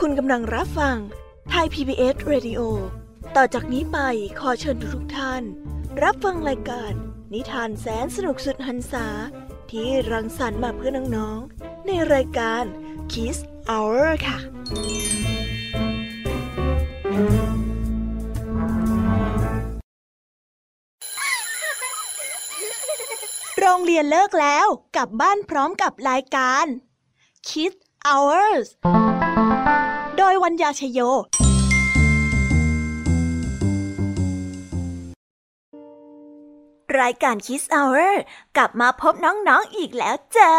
คุณกำลังรับฟังไทย PBS Radio ต่อจากนี้ไปขอเชิญทุกท่าน รับฟังรายการ นิทานแสนสนุกสุดหันษาที่รังสรรค์มาเพื่อน้องๆ ในรายการ Kiss Hour ค่ะ รียนเลิกแล้ว กลับบ้านพร้อมกับรายการ Kids Hours โดยวัญญาชยโยรายการ Kids Hour กลับมาพบน้องๆออีกแล้วจ้า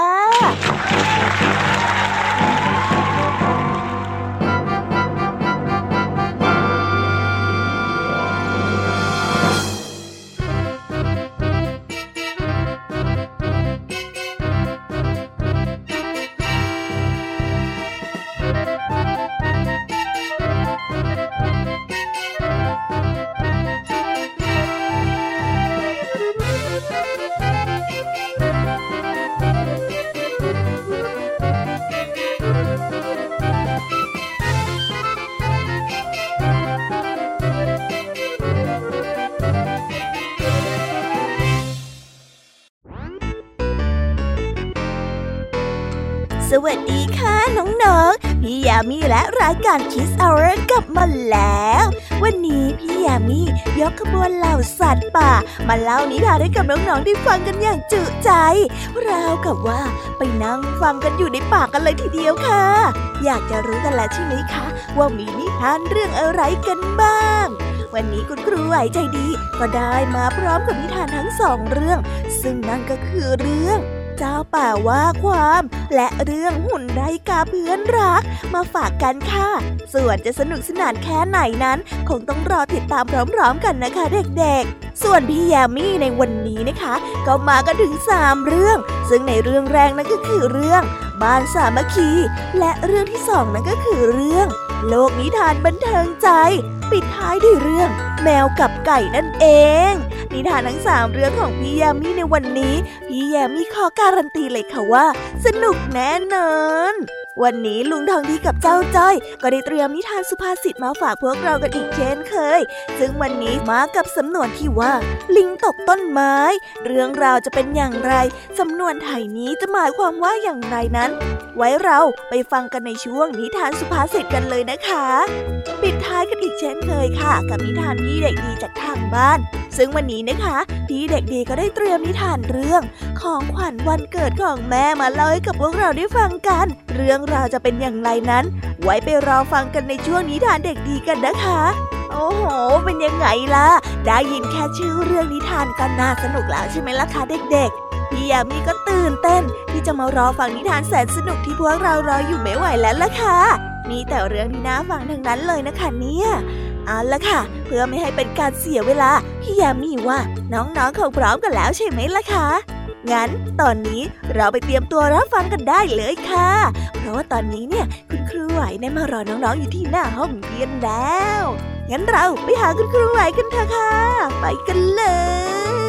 รายการ Kiss Hour กลับมาแล้ว วันนี้พี่ยามียกขบวนเหล่าสัตว์ป่า มาเล่านิทานให้กับน้องๆได้ฟังกันอย่างจุใจราวกับว่าไปนั่งฟังกันอยู่ในป่ากันเลยทีเดียวค่ะ อยากจะรู้กันแล้วใช่ไหมคะ ว่ามีนิทานเรื่องอะไรกันบ้าง วันนี้คุณครูไหวใจดี ก็ได้มาพร้อมกับนิทานทั้งสองเรื่อง ซึ่งนั่นก็คือเรื่อง เจ้าป่าว่าความ และเรื่องหุ่นไร้กาเพื่อนรัก มาฝากกันค่ะ ส่วนจะสนุกสนานแค่ไหนนั้น คงต้องรอติดตามพร้อมๆกันนะคะเด็กๆ ส่วนพี่ยามีในวันนี้นะคะ ก็มากันถึง 3 เรื่อง ซึ่งในเรื่องแรกนั่นก็คือเรื่อง บ้านสามัคคี และเรื่องที่สองนั่นก็คือเรื่อง โลกนิทานบันเทิงใจ ปิดท้ายด้วยเรื่อง แมวกับไก่นั่นเอง นิทานทั้งสามเรื่องของพี่ยามีในวันนี้ พี่ยามีขอการันตีเลยค่ะว่า สนุกแน่นอน วันนี้ลุงทองดีกับเจ้าจ้อย ก็ได้เตรียมนิทานสุภาษิตมาฝากพวกเรากันอีกเช่นเคย ซึ่งวันนี้มากับสำนวนที่ว่า ลิงตกต้นไม้ เรื่องราวจะเป็นอย่างไร สำนวนไทยนี้จะหมายความว่าอย่างไรนั้น ไว้เราไปฟังกันในช่วงนิทานสุภาษิตกันเลยนะคะ ปิดท้ายกันอีกเช่นเคยค่ะ กับนิทานพี่เด็กดีจากทางบ้าน ซึ่งวันนี้นะคะพี่เด็กดีก็ได้เตรียมนิทานเรื่อง ของขวัญวันเกิดของแม่มาเล่าให้กับพวกเราได้ฟังกัน เรื่องราวจะเป็นอย่างไรนั้น ไว้ไปรอฟังกันในช่วงนิทานเด็กดีกันนะคะ โอ้โห เป็นยังไงล่ะ ได้ยินแค่ชื่อเรื่องนิทานก็น่าสนุกแล้วใช่ไหมล่ะคะเด็กๆ พี่ยามีก็ตื่นเต้น ที่จะมารอฟังนิทานแสนสนุกที่พวกเรารออยู่ไม่ไหวแล้วล่ะค่ะ มีแต่เรื่องที่น่าฟังทั้งนั้นเลยนะคะเนี่ยเอาละค่ะ เพื่อไม่ให้เป็นการเสียเวลา พี่ยามีว่าน้องๆคงพร้อมกันแล้วใช่ไหมล่ะคะ งั้นตอนนี้เราไปเตรียมตัวรับฟังกันได้เลยค่ะ เพราะว่าตอนนี้เนี่ยคุณครูไหวได้มารอน้องๆอยู่ที่หน้าห้องเรียนแล้ว งั้นเราไปหาคุณครูไหวกันเถอะค่ะ ไปกันเลย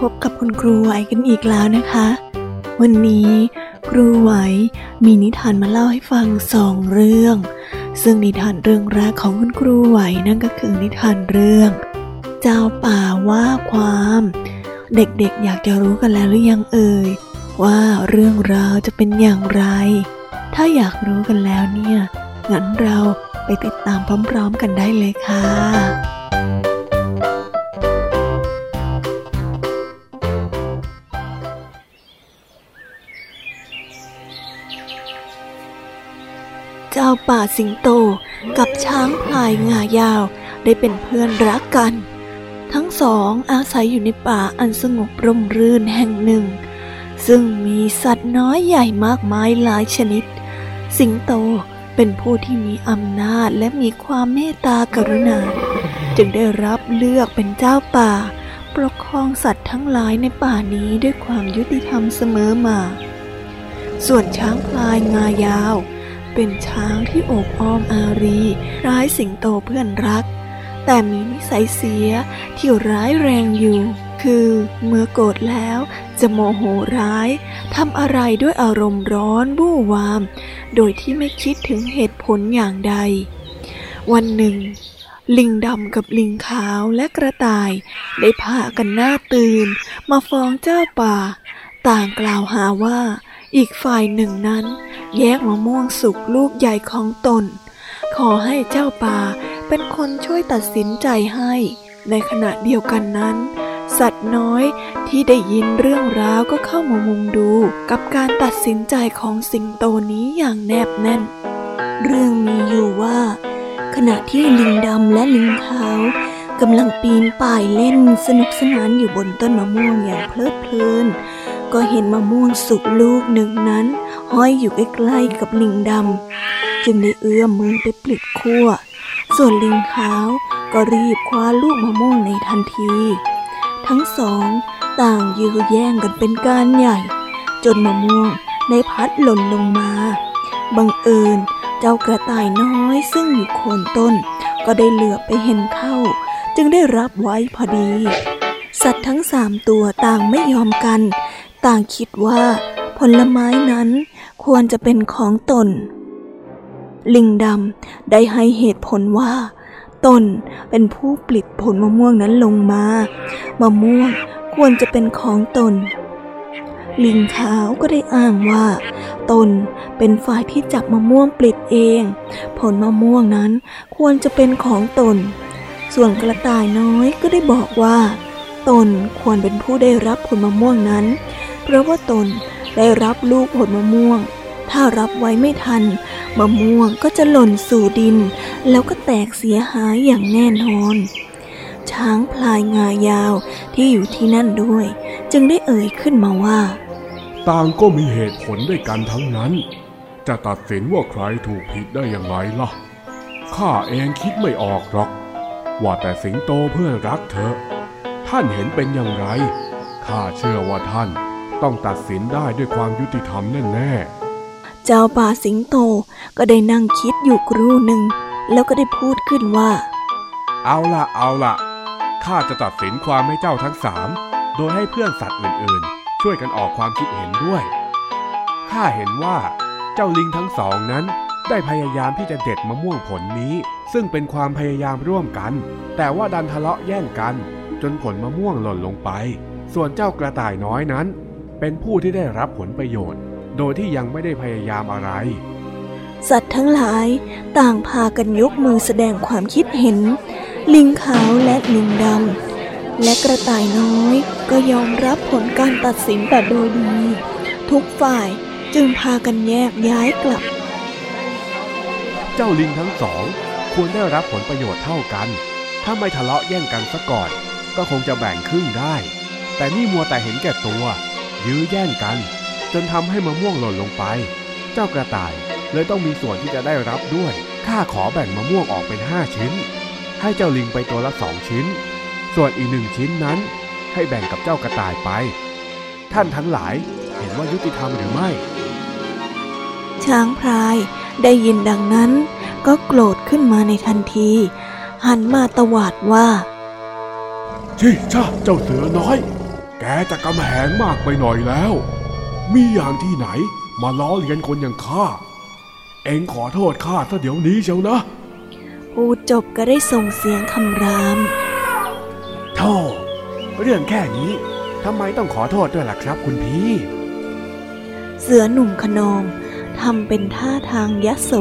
พบกับคุณครูไหวกันอีกแล้วนะคะ วันนี้ครูไหวมีนิทานมาเล่าให้ฟังสองเรื่อง ซึ่งนิทานเรื่องแรกของคุณครูไหวนั่นก็คือนิทานเรื่อง เจ้าป่าว่าความ เด็กๆอยากจะรู้กันแล้วหรือยังเอ่ยว่าเรื่องราวจะเป็นอย่างไร ถ้าอยากรู้กันแล้วเนี่ยงั้นเราไปติดตามพร้อมๆกันได้เลยค่ะ จ้าป่าสิงโตกับช้างพลายงายาวได้เป็นเพื่อนรักกัน ทั้งสองอาศัยอยู่ในป่าอันสงบร่มรื่นแห่งหนึ่ง ซึ่งมีสัตว์น้อยใหญ่มากมายหลายชนิด สิงโตเป็นผู้ที่มีอำนาจและมีความเมตตากรุณา จึงได้รับเลือกเป็นเจ้าป่า ปกครองสัตว์ทั้งหลายในป่านี้ด้วยความยุติธรรมเสมอมา ส่วนช้างพลายงายาว เป็นช้างที่โอบอ้อมอารีร้ายสิงโตเพื่อนรัก แต่มีนิสัยเสียที่ร้ายแรงอยู่ คือเมื่อโกรธแล้วจะโมโหร้ายทำอะไรด้วยอารมณ์ร้อนบู่วาม โดยที่ไม่คิดถึงเหตุผลอย่างใด วันหนึ่ง ลิงดำกับลิงขาวและกระต่าย ได้พากันหน้าตื่น มาฟ้องเจ้าป่า ต่างกล่าวหาว่า อีกฝ่ายหนึ่งนั้น แยกมะม่วงสุกลูกใหญ่ของตน ขอให้เจ้าป่าเป็นคนช่วยตัดสินใจให้ ในขณะเดียวกันนั้น สัตว์น้อยที่ได้ยินเรื่องราวก็เข้ามามุงดูกับการตัดสินใจของสิงโตนี้อย่างแนบแน่น เรื่องมีอยู่ว่า ขณะที่ลิงดำและลิงขาวกำลังปีนป่ายเล่นสนุกสนานอยู่บนต้นมะม่วงอย่างเพลิดเพลิน ก็เห็นมะม่วงสุกลูกหนึ่งนั้น ห้อยอยู่ใกล้ๆกับลิงดำจึงได้เอื้อมมือไปปลิดขั้วส่วนลิงขาวก็รีบคว้าลูกมะม่วงในทันที ทั้งสอง ต่างยื้อแย่งกันเป็นการใหญ่ จนมะม่วงได้พัดหล่นลงมา บังเอิญเจ้ากระต่ายน้อยซึ่งอยู่โคนต้น ก็ได้เหลือไปเห็นเข้า จึงได้รับไว้พอดี สัตว์ทั้งสามตัวต่างไม่ยอมกัน ต่างคิดว่าผลไม้นั้นควรจะเป็นของตน ลิงดำได้ให้เหตุผลว่า ตนเป็นผู้ปลิดผลมะม่วงนั้นลงมา มะม่วงควรจะเป็นของตน ลิงขาวก็ได้อ้างว่า ตนเป็นฝ่ายที่จับมะม่วงปลิดเอง ผลมะม่วงนั้นควรจะเป็นของตน ส่วนกระต่ายน้อยก็ได้บอกว่า ตนควรเป็นผู้ได้รับผลมะม่วงนั้น เพราะว่าตนได้รับลูกผลมะม่วง ถ้ารับไว้ไม่ทัน มะม่วงก็จะหล่นสู่ดิน แล้วก็แตกเสียหายอย่างแน่นอนช้างพลายงายาวที่อยู่ที่นั่นด้วย จึงได้เอ่ยขึ้นมาว่า ต่างก็มีเหตุผลด้วยกันทั้งนั้น จะตัดสินว่าใครถูกผิดได้อย่างไรล่ะข้าเองคิดไม่ออกหรอก ว่าแต่สิงโตเพื่อนรักเธอ ท่านเห็นเป็นอย่างไร ข้าเชื่อว่าท่านต้องตัดสินได้ด้วยความยุติธรรมแน่ๆ เจ้าป่าสิงโตก็ได้นั่งคิดอยู่ครู่หนึ่ง แล้วก็ได้พูดขึ้นว่า เอาละเอาละข้าจะตัดสินความให้เจ้าทั้งสามโดยให้เพื่อนสัตว์อื่นๆ ช่วยกันออกความคิดเห็นด้วย ข้าเห็นว่าเจ้าลิงทั้งสองนั้นได้พยายามที่จะเด็ดมะม่วงผลนี้ ซึ่งเป็นความพยายามร่วมกัน แต่ว่าดันทะเลาะแย่งกัน จนผลมะม่วงหล่นลงไป ส่วนเจ้ากระต่ายน้อยนั้น เป็นผู้ที่ได้รับผลประโยชน์ โดยที่ยังไม่ได้พยายามอะไร สัตว์ทั้งหลายต่างพากันยกมือแสดงความคิดเห็น ลิงขาวและลิงดำและกระต่ายน้อยก็ยอมรับผลการตัดสินแต่โดยดี ทุกฝ่ายจึงพากันแยกย้ายกลับ เจ้าลิงทั้งสองควรได้รับผลประโยชน์เท่ากัน ถ้าไม่ทะเลาะแย่งกันซะก่อน ก็คงจะแบ่งครึ่งได้ แต่นี่มัวแต่เห็นแก่ตัว ยื้อแย่งกัน จนทำให้มะม่วงหล่นลงไป เจ้ากระต่ายเลยต้องมีส่วนที่จะได้รับด้วย ข้าขอแบ่งมะม่วงออกเป็นห้าชิ้น ให้เจ้าลิงไปตัวละสองชิ้น ส่วนอีกหนึ่งชิ้นนั้น ให้แบ่งกับเจ้ากระต่ายไป ท่านทั้งหลายเห็นว่ายุติธรรมหรือไม่ ช้างพลายได้ยินดังนั้น ก็โกรธขึ้นมาในทันที หันมาตวาดว่า ชิช่าเจ้าเสือน้อย แกจะกำแหงมากไปหน่อยแล้ว มีอย่างที่ไหนมาล้อเลียนคนอย่างข้า เองขอโทษข้าซะเดี๋ยวนี้เชียวนะ พูดจบก็ได้ส่งเสียงคำรามโธ่เรื่องแค่นี้ทำไมต้องขอโทษด้วยล่ะครับคุณพี่ เสือหนุ่มขนองทำเป็นท่าทางยะโส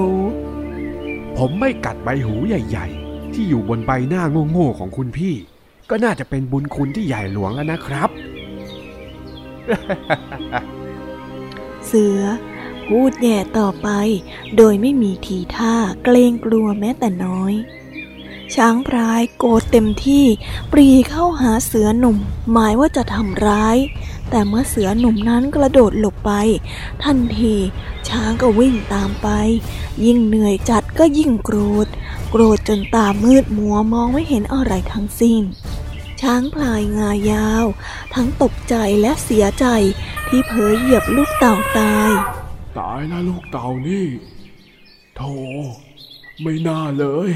ผมไม่กัดใบหูใหญ่ ๆ ที่อยู่บนใบหน้าโง่ๆของคุณพี่ ก็น่าจะเป็นบุญคุณที่ใหญ่หลวงแล้วนะครับ เสือ พูดแย่ต่อไป โดยไม่มีทีท่าเกรงกลัวแม้แต่น้อย ช้างพรายโกรธเต็มที่ปรีเข้าหาเสือหนุ่ม หมายว่าจะทำร้าย แต่เมื่อเสือหนุ่มนั้นกระโดดหลบไป ทันที ช้างก็วิ่งตามไป ยิ่งเหนื่อยจัดก็ยิ่งโกรธโกรธจนตามืดมัวมองไม่เห็นอะไรทั้งสิ้น ช้างพลายงายาว ทั้งตกใจและเสียใจที่เผลอเหยียบลูกเต่าตาย ตายแล้วลูกเต่านี่ โธ่ไม่น่าเลย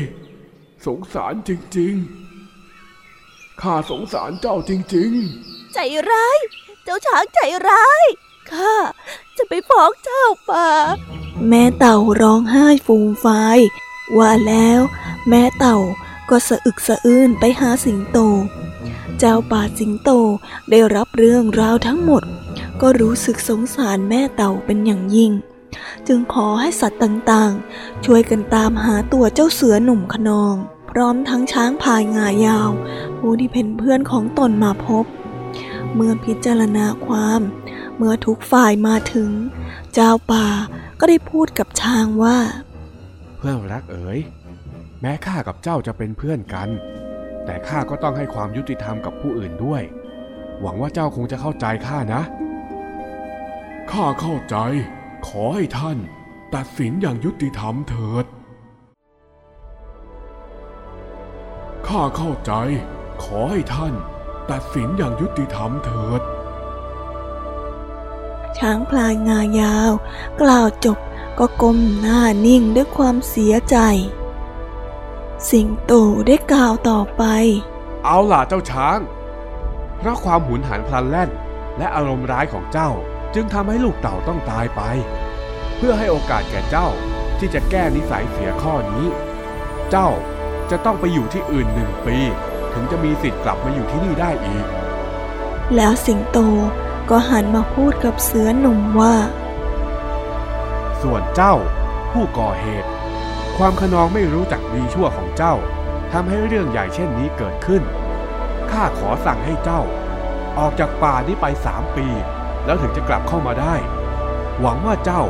สงสารจริงๆ ข้าสงสารเจ้าจริงใจร้าย เจ้าช้างใจร้าย ข้าจะไปฟ้องเจ้าป่า แม่เต่าร้องไห้ฟูมฟายว่าแล้ว แม่เต่า ก็สะอึกสะอื้นไปหาสิงโต เจ้าป่าสิงโตได้รับเรื่องราวทั้งหมด ก็รู้สึกสงสารแม่เต่าเป็นอย่างยิ่ง จึงขอให้สัตว์ต่างๆ ช่วยกันตามหาตัวเจ้าเสือหนุ่มขนอง พร้อมทั้งช้างพายงายาว ผู้ที่เป็นเพื่อนของตนมาพบ เมื่อพิจารณาความ เมื่อทุกฝ่ายมาถึง เจ้าป่าก็ได้พูดกับช้างว่า เพื่อนรักเอ๋ย แม้ข้ากับเจ้าจะเป็นเพื่อนกัน แต่ข้าก็ต้องให้ความยุติธรรมกับผู้อื่นด้วย หวังว่าเจ้าคงจะเข้าใจข้านะข้าเข้าใจ ขอให้ท่าน ตัดสินอย่างยุติธรรมเถิดข้าเข้าใจ ขอให้ท่าน ตัดสินอย่างยุติธรรมเถิด ช้างพลายงายาว กล่าวจบก็ก้มหน้านิ่งด้วยความเสียใจ สิงโตได้กล่าวต่อไป เอาล่ะเจ้าช้าง เพราะความหุนหันพลันแล่น และอารมณ์ร้ายของเจ้าจึงทำให้ลูกเต่าต้องตายไป เพื่อให้โอกาสแก่เจ้าที่จะแก้นิสัยเสียข้อนี้ เจ้าจะต้องไปอยู่ที่อื่นหนึ่งปี ถึงจะมีสิทธิ์กลับมาอยู่ที่นี่ได้อีก แล้วสิงโตก็หันมาพูดกับเสือหนุ่มว่า ส่วนเจ้าผู้ก่อเหตุ ความขนองไม่รู้จักดีชั่วของเจ้าทำให้เรื่องใหญ่เช่นนี้เกิดขึ้น ข้าขอสั่งให้เจ้า ออกจากป่านี้ไปสามปี แล้วถึงจะกลับเข้ามาได้ หวังว่าเจ้า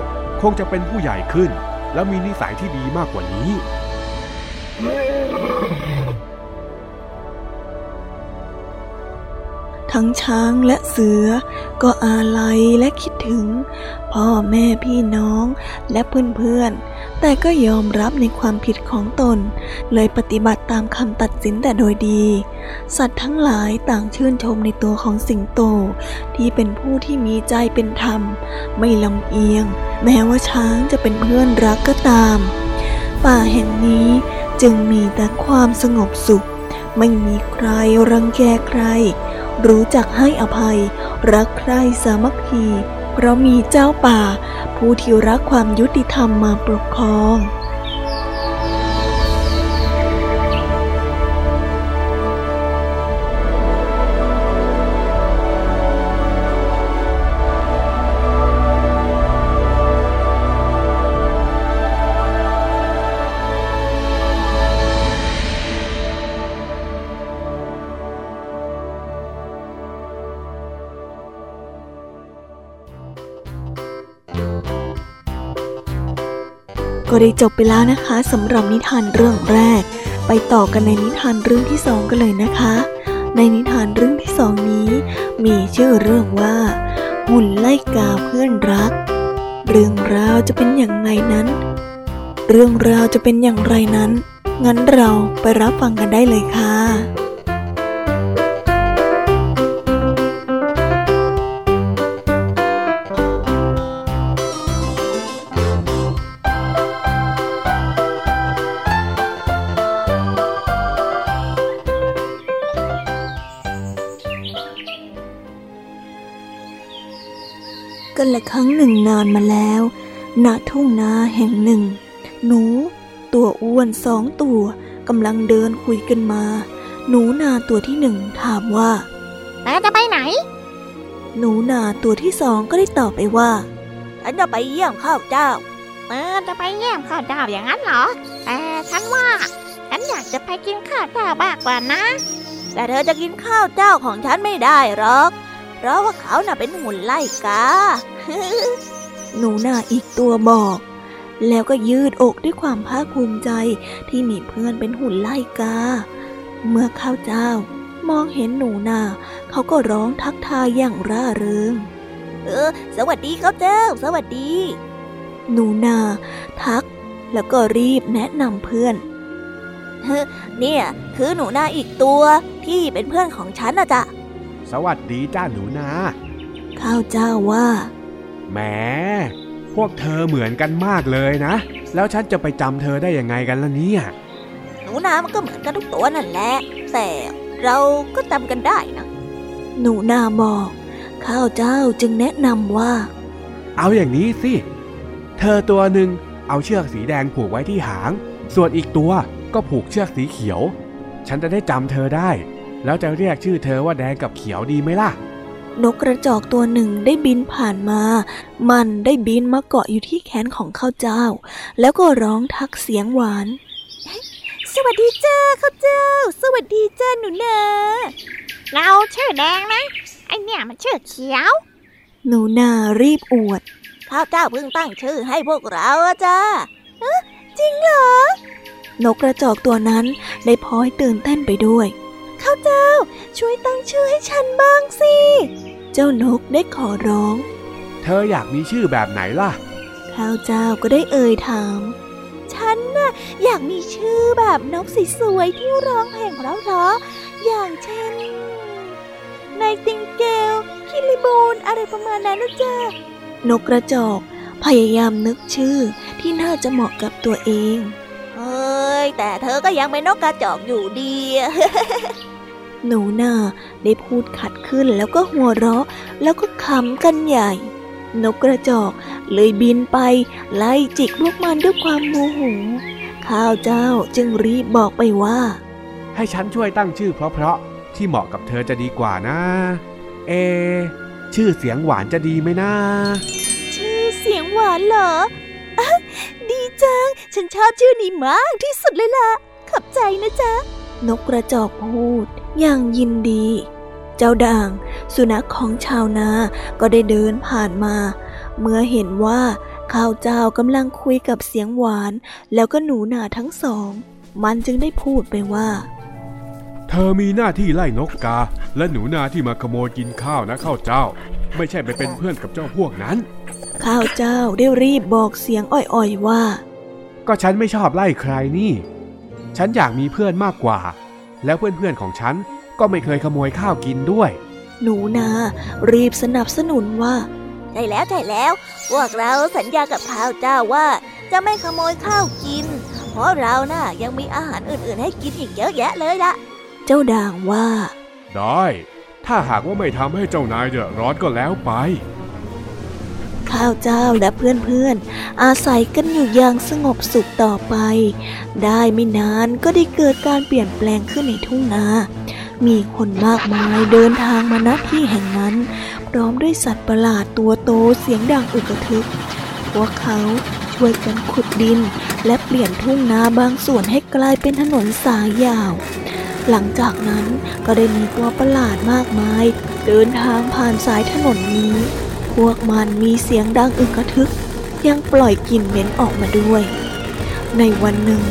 คงจะเป็นผู้ใหญ่ขึ้น และมีนิสัยที่ดีมากกว่านี้ ทั้งช้างและเสือ ก็อาลัยและคิดถึง พ่อแม่พี่น้องและเพื่อนๆ แต่ก็ยอมรับในความผิดของตน เลยปฏิบัติตามคำตัดสินแต่โดยดี สัตว์ทั้งหลายต่างชื่นชมในตัวของสิงโต ที่เป็นผู้ที่มีใจเป็นธรรม ไม่ลำเอียง แม้ว่าช้างจะเป็นเพื่อนรักก็ตาม ป่าแห่งนี้จึงมีแต่ความสงบสุข ไม่มีใครรังแกใคร รู้จักให้อภัย รักใคร่สามัคคี เพราะมีเจ้าป่า ผู้ที่รักความยุติธรรมมาปกครอง ก็ได้จบไปแล้วนะคะสำหรับนิทานเรื่องแรก ไปต่อกันในนิทานเรื่องที่สองกันเลยนะคะ ในนิทานเรื่องที่สองนี้ มีชื่อเรื่องว่า หุ่นไล่กาเพื่อนรัก เรื่องราวจะเป็นอย่างไรนั้น เรื่องราวจะเป็นอย่างไรนั้น งั้นเราไปรับฟังกันได้เลยค่ะานมาแล้ว ณทุ่งนาแห่งหนึ่ง หนู ตัวอ้วนสองตัวกำลังเดินคุยกันมา หนูนาตัวที่หนึ่งถามว่าแม่จะไปไหน หนูนาตัวที่สองก็ได้ตอบไปว่าฉันจะไปเยี่ยมข้าวเจ้าเออจะไปเยี่ยมข้าวเจ้าอย่างนั้นเหรอ แต่ฉันว่าฉันอยากจะไปกินข้าวเจ้ามากกว่านะ แต่เธอจะกินข้าวเจ้าของฉันไม่ได้หรอก เพราะว่าเขาน่ะเป็นหุ่นไล่กา หนูนาอีกตัวบอก แล้วก็ยืดอกด้วยความภาคภูมิใจที่มีเพื่อนเป็นหุ่นไล่กา เมื่อข้าวเจ้ามองเห็นหนูนาเขาก็ร้องทักทายอย่างร่าเริง เออ สวัสดีข้าวเจ้า สวัสดี หนูนา ทัก แล้วก็รีบแนะนำเพื่อนเนี่ยคือหนูนาอีกตัวที่เป็นเพื่อนของฉันนะจ๊ะ สวัสดีจ้าหนูนา ข้าวเจ้าว่า แหมพวกเธอเหมือนกันมากเลยนะ แล้วฉันจะไปจำเธอได้ยังไงกันล่ะเนี่ยหนูนามันก็เหมือนกันทุกตัวนั่นแหละ แต่เราก็จำกันได้นะ หนูนาบอกข้าวเจ้าจึงแนะนำว่า เอาอย่างนี้สิ เธอตัวหนึ่งเอาเชือกสีแดงผูกไว้ที่หาง ส่วนอีกตัวก็ผูกเชือกสีเขียว ฉันจะได้จำเธอได้ แล้วจะเรียกชื่อเธอว่าแดงกับเขียวดีไหมล่ะ นกกระจอกตัวหนึ่งได้บินผ่านมา มันได้บินมาเกาะอยู่ที่แขนของข้าวเจ้า แล้วก็ร้องทักเสียงหวาน สวัสดีจ้าข้าวเจ้า สวัสดีจ้าหนูนาเราชื่อแดงนะ ไอเนี่ยมันชื่อเขียว หนูนารีบอวด ข้าวเจ้าเพิ่งตั้งชื่อให้พวกเราอะจ้าเอ๊ะจริงเหรอ นกกระจอกตัวนั้นได้พลอยตื่นเต้นไปด้วย ข้าวเจ้า ช่วยตั้งชื่อให้ฉันบ้างสิ เจ้านกได้ขอร้อง เธออยากมีชื่อแบบไหนล่ะ ข้าวเจ้าก็ได้เอ่ยถาม ฉันน่ะอยากมีชื่อแบบนกสวยๆที่ร้องเพลงเพราะๆอย่างเช่นนายติงเกลคิริบูนอะไรประมาณนั้นนะจ๊ะนกกระจอก พยายามนึกชื่อที่น่าจะเหมาะกับตัวเอง เฮ้ย แต่เธอก็ยังเป็นนกกระจอกอยู่ดี หนูนาได้พูดขัดขึ้นแล้วก็หัวเราะ แล้วก็ขำกันใหญ่ นกกระจอกเลยบินไป ไล่จิกพวกมันด้วยความโมโหข้าวเจ้าจึงรีบบอกไปว่า ให้ฉันช่วยตั้งชื่อเพราะๆที่เหมาะกับเธอจะดีกว่านะ เอะชื่อเสียงหวานจะดีไหมนะ ชื่อเสียงหวานเหรออะดีจัง ฉันชอบชื่อนี้มากที่สุดเลยล่ะ ขอบใจนะจ๊ะ นกกระจอกพูด อย่างยินดี เจ้าด่าง สุนัขของชาวนาก็ได้เดินผ่านมา เมื่อเห็นว่าข้าวเจ้ากำลังคุยกับเสียงหวาน แล้วก็หนูนาทั้งสอง มันจึงได้พูดไปว่า เธอมีหน้าที่ไล่นกกา และหนูนาที่มาขโมยกินข้าวนะข้าวเจ้า ไม่ใช่ไปเป็นเพื่อนกับเจ้าพวกนั้น ข้าวเจ้าได้รีบบอกเสียงอ่อยๆว่า ก็ฉันไม่ชอบไล่ใครนี่ ฉันอยากมีเพื่อนมากกว่า แล้วเพื่อนๆของฉันก็ไม่เคยขโมยข้าวกินด้วย หนูนา รีบสนับสนุนว่าใช่แล้วใช่แล้ว พวกเราสัญญากับข้าวเจ้าว่า จะไม่ขโมยข้าวกิน เพราะเราน่ะยังมีอาหารอื่นๆ ให้กินอีกเยอะแยะเลยล่ะเจ้าด่างว่า ได้ ถ้าหากว่าไม่ทำให้เจ้านายเดือดร้อนก็แล้วไป ข้าวเจ้าและเพื่อนๆ อาศัยกันอยู่อย่างสงบสุขต่อไป ได้ไม่นานก็ได้เกิดการเปลี่ยนแปลงขึ้นในทุ่งนา มีคนมากมายเดินทางมาณที่แห่งนั้น พร้อมด้วยสัตว์ประหลาดตัวโตเสียงดังอึกทึก พวกเขาช่วยกันขุดดิน และเปลี่ยนทุ่งนาบางส่วนให้กลายเป็นถนนสายยาว หลังจากนั้นก็ได้มีตัวประหลาดมากมาย เดินทางผ่านสายถนนนี้ พวกมันมีเสียงดังอึกกระทึก ยังปล่อยกลิ่นเหม็นออกมาด้วย ในวันหนึ่ง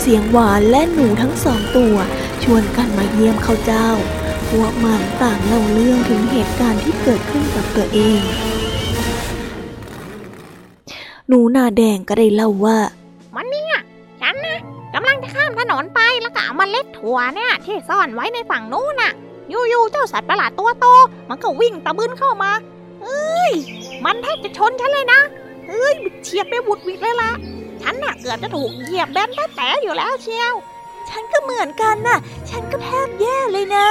เสียงหวานและหนูทั้งสองตัว ชวนกันมาเยี่ยมเขาเจ้า พวกมันต่างเล่าเรื่องถึงเหตุการณ์ที่เกิดขึ้นกับตัวเอง หนูหน้าแดงก็ได้เล่าว่าวันเนี้ยฉันนะกำลังจะข้ามถนนไปแล้วก็เอามาเล็ดถั่วเนี่ย ที่ซ่อนไว้ในฝั่งนู้นน่ะ อยู่ๆเจ้าสัตว์ประหลาดตัวโตมันก็วิ่งตะบึนเข้ามา เอ้ย มันแทบจะชนฉันเลยนะเอ้ยเฉียดไปบุดวิดเลยละฉันน่ะเกือบจะถูกเหยียบแบนแตะอยู่แล้วเชียว ฉันก็เหมือนกันน่ะ ฉันก็แทบแย่เลยนะ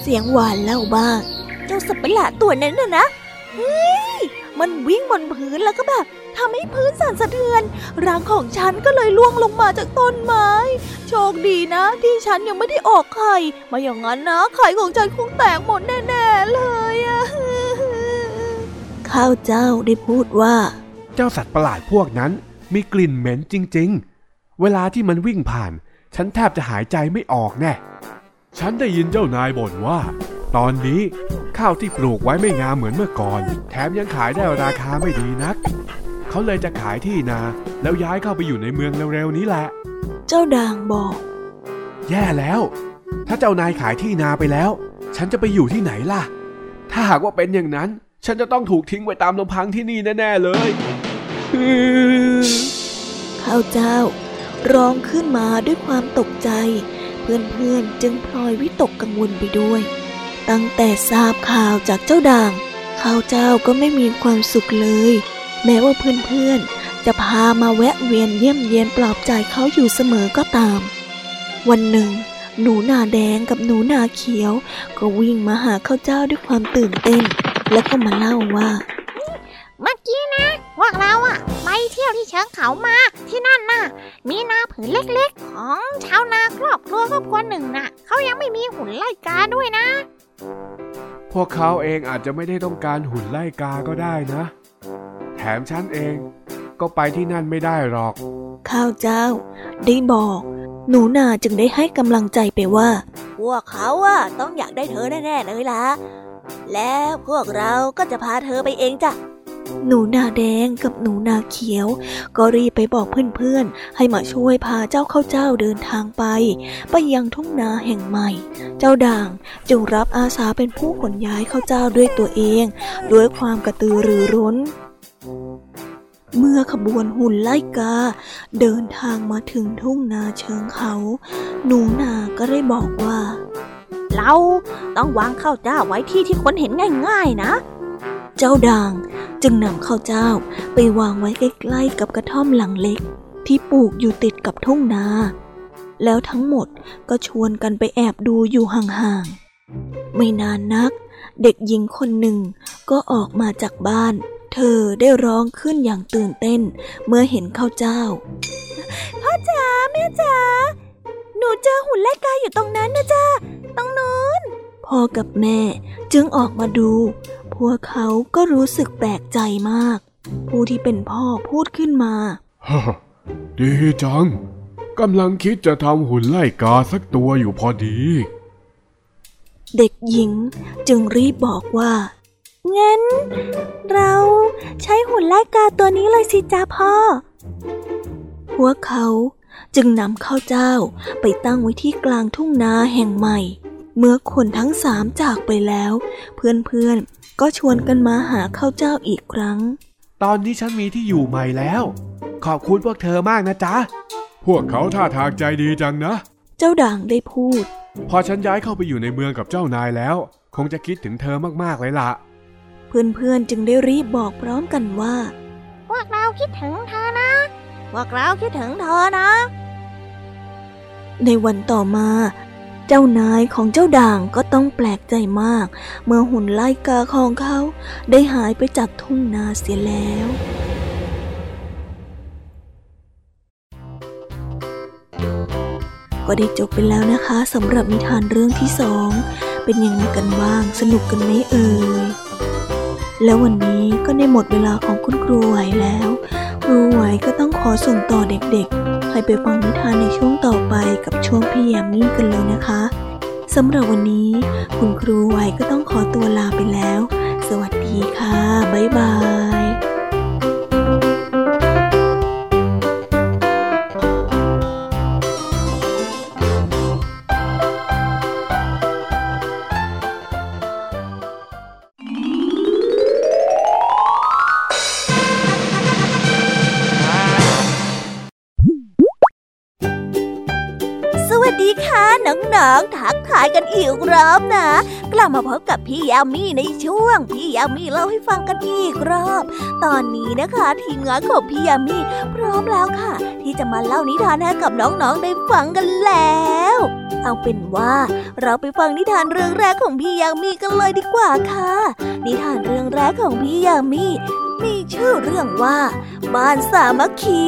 เสียงหวานเล่าบ้างเจ้าสัตว์ประหลาดตัวนั้นน่ะนะเฮ้ยมมันวิ่งบนพื้นแล้วก็แบบทำให้พื้นสั่นสะเทือนร่างของฉันก็เลยล่วงลงมาจากต้นไม้ โชคดีนะ ที่ฉันยังไม่ได้ออกไข่มาอย่างนั้นนะไข่ของฉันคงแตกหมดแน่ๆเลยอะ ข้าวเจ้าได้พูดว่า เจ้าสัตว์ประหลาดพวกนั้นมีกลิ่นเหม็นจริง ๆ เวลาที่มันวิ่งผ่าน ฉันแทบจะหายใจไม่ออกแน่ ฉันได้ยินเจ้านายบ่นว่า ตอนนี้ข้าวที่ปลูกไว้ไม่งามเหมือนเมื่อก่อน แถมยังขายได้ราคาไม่ดีนัก เขาเลยจะขายที่นา แล้วย้ายเข้าไปอยู่ในเมืองเร็วๆนี้แหละ เจ้าด่างบอก แย่แล้ว ถ้าเจ้านายขายที่นาไปแล้ว ฉันจะไปอยู่ที่ไหนล่ะ ถ้าหากว่าเป็นอย่างนั้น ฉันจะต้องถูกทิ้งไว้ตามลำพังที่นี่แน่ ๆ เลยข้าวเจ้า ร้องขึ้นมาด้วยความตกใจ เพื่อนๆจึงพลอยวิตกกังวลไปด้วย ตั้งแต่ทราบข่าวจากเจ้าด่างข้าวเจ้าก็ไม่มีความสุขเลย แม้ว่าเพื่อนๆจะพามาแวะเวียนเยี่ยมเยียนปลอบใจเขาอยู่เสมอก็ตาม วันหนึ่ง หนูนาแดงกับหนูนาเขียว ก็วิ่งมาหาข้าวเจ้าด้วยความตื่นเต้น แล้วก็มาเล่าว่า เมื่อกี้นะพวกเราอะไปเที่ยวที่เชิงเขามาที่นั่นน่ะ มีนาผืนเล็กๆ ของชาวนาครอบครัวครอบครัวหนึ่งน่ะเขายังไม่มีหุ่นไล่กาด้วยนะ พวกเขาเองอาจจะไม่ได้ต้องการหุ่นไล่กาก็ได้นะ แถมฉันเองก็ไปที่นั่นไม่ได้หรอก ข้าวเจ้า ได้บอก หนูนาจึงได้ให้กำลังใจไปว่า พวกเขาอะต้องอยากได้เธอแน่ๆเลยล่ะ แล้วพวกเราก็จะพาเธอไปเองจ้ะหนูนาแดงกับหนูนาเขียว ก็รีบไปบอกเพื่อนๆ ให้มาช่วยพาเจ้าเข้าเจ้าเดินทางไป ไปยังทุ่งนาแห่งใหม่ เจ้าด่างจึงรับอาสาเป็นผู้ขนย้ายเข้าเจ้าด้วยตัวเอง ด้วยความกระตือรือร้น เมื่อขบวนหุ่นไล่กา เดินทางมาถึงทุ่งนาเชิงเขา หนูนาก็ได้บอกว่า เราต้องวางข้าวเจ้าไว้ที่ที่คนเห็นง่ายๆนะ เจ้าด่างจึงนำข้าวเจ้าไปวางไว้ใกล้ๆกับกระท่อมหลังเล็ก ที่ปลูกอยู่ติดกับทุ่งนา แล้วทั้งหมดก็ชวนกันไปแอบดูอยู่ห่างๆ ไม่นานนัก เด็กหญิงคนหนึ่งก็ออกมาจากบ้าน เธอได้ร้องขึ้นอย่างตื่นเต้น เมื่อเห็นข้าวเจ้า พ่อจ๋าแม่จ๋า หนูเจอหุ่นไล่กาอยู่ตรงนั้นนะจ๊ะตรงนู้นพ่อกับแม่จึงออกมาดู พวกเขาก็รู้สึกแปลกใจมาก ผู้ที่เป็นพ่อพูดขึ้นมาฮดีจังกำลังคิดจะทำหุ่นไล่กาสักตัวอยู่พอดี เด็กหญิงจึงรีบบอกว่างั้น เราใช้หุ่นไล่กาตัวนี้เลยสิจ้าพ่อ พวกเขา จึงนำข้าวเจ้าไปตั้งไว้ที่กลางทุ่งนาแห่งใหม่ เมื่อคนทั้งสามจากไปแล้ว เพื่อนก็ชวนกันมาหาข้าวเจ้าอีกครั้ง ตอนนี้ฉันมีที่อยู่ใหม่แล้ว ขอบคุณพวกเธอมากนะจ๊ะ พวกเขาท่าทางใจดีจังนะ เจ้าด่างได้พูด พอฉันย้ายเข้าไปอยู่ในเมืองกับเจ้านายแล้ว คงจะคิดถึงเธอมากๆเลยล่ะ เพื่อนๆจึงได้รีบบอกพร้อมกันว่า พวกเราคิดถึงเธอนะ พวกเราคิดถึงเธอนะ ในวันต่อมา เจ้านายของเจ้าด่างก็ต้องแปลกใจมาก เมื่อหุ่นไล่กาของเขาได้หายไปจากทุ่งนาเสียแล้วก็ได้จบไปแล้วนะคะสำหรับนิทานเรื่องที่สองเป็นยังไงกันบ้าง สนุกกันไหมเอ่ยแล้ววันนี้ก็ได้หมดเวลาของคุณครูไหวแล้ว รูไหวก็ต้องขอส่งต่อเด็กๆ ให้ไปฟังนิทานในช่วงต่อไปกับช่วงพี่ยามีกันเลยนะคะสำหรับวันนี้ คุณครูไว้ก็ต้องขอตัวลาไปแล้ว สวัสดีค่ะ บ๊ายบาย มาพบกับพี่ยามีในช่วง พี่ยามีเล่าให้ฟังกันอีกรอบ ตอนนี้นะคะทีมงานของพี่ยามีพร้อมแล้วค่ะ ที่จะมาเล่านิทานให้กับน้องๆได้ฟังกันแล้ว เอาเป็นว่าเราไปฟังนิทานเรื่องแรกของพี่ยามีกันเลยดีกว่าค่ะ นิทานเรื่องแรกของพี่ยามีมีชื่อเรื่องว่า บ้านสามัคคี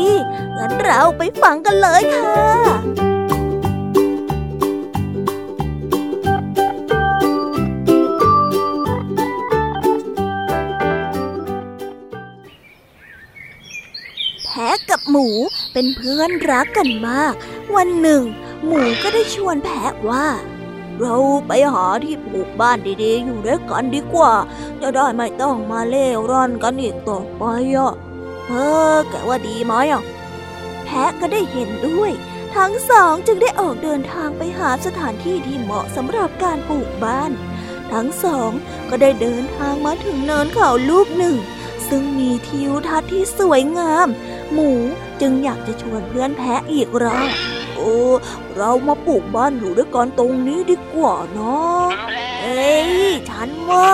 งั้นเราไปฟังกันเลยค่ะ กับหมูเป็นเพื่อนรักกันมาก วันหนึ่ง หมูก็ได้ชวนแพะว่า เราไปหาที่ปลูกบ้านดีๆ อยู่ด้วยกันดีกว่า จะได้ไม่ต้องมาเล่ร่อนกันอีกต่อไปอะเออแกว่าดีไหมอะแพะก็ได้เห็นด้วย ทั้งสองจึงได้ออกเดินทางไปหาสถานที่ที่เหมาะสำหรับการปลูกบ้าน ทั้งสองก็ได้เดินทางมาถึงเนินเขาลูกหนึ่ง ซึ่งมีทิวทัศน์ที่สวยงาม หมูจึงอยากจะชวนเพื่อนแพะอีกรอบโอ้เรามาปลูกบ้านอยู่ด้วยกันตรงนี้ดีกว่าเนาะเอ้ยฉันว่า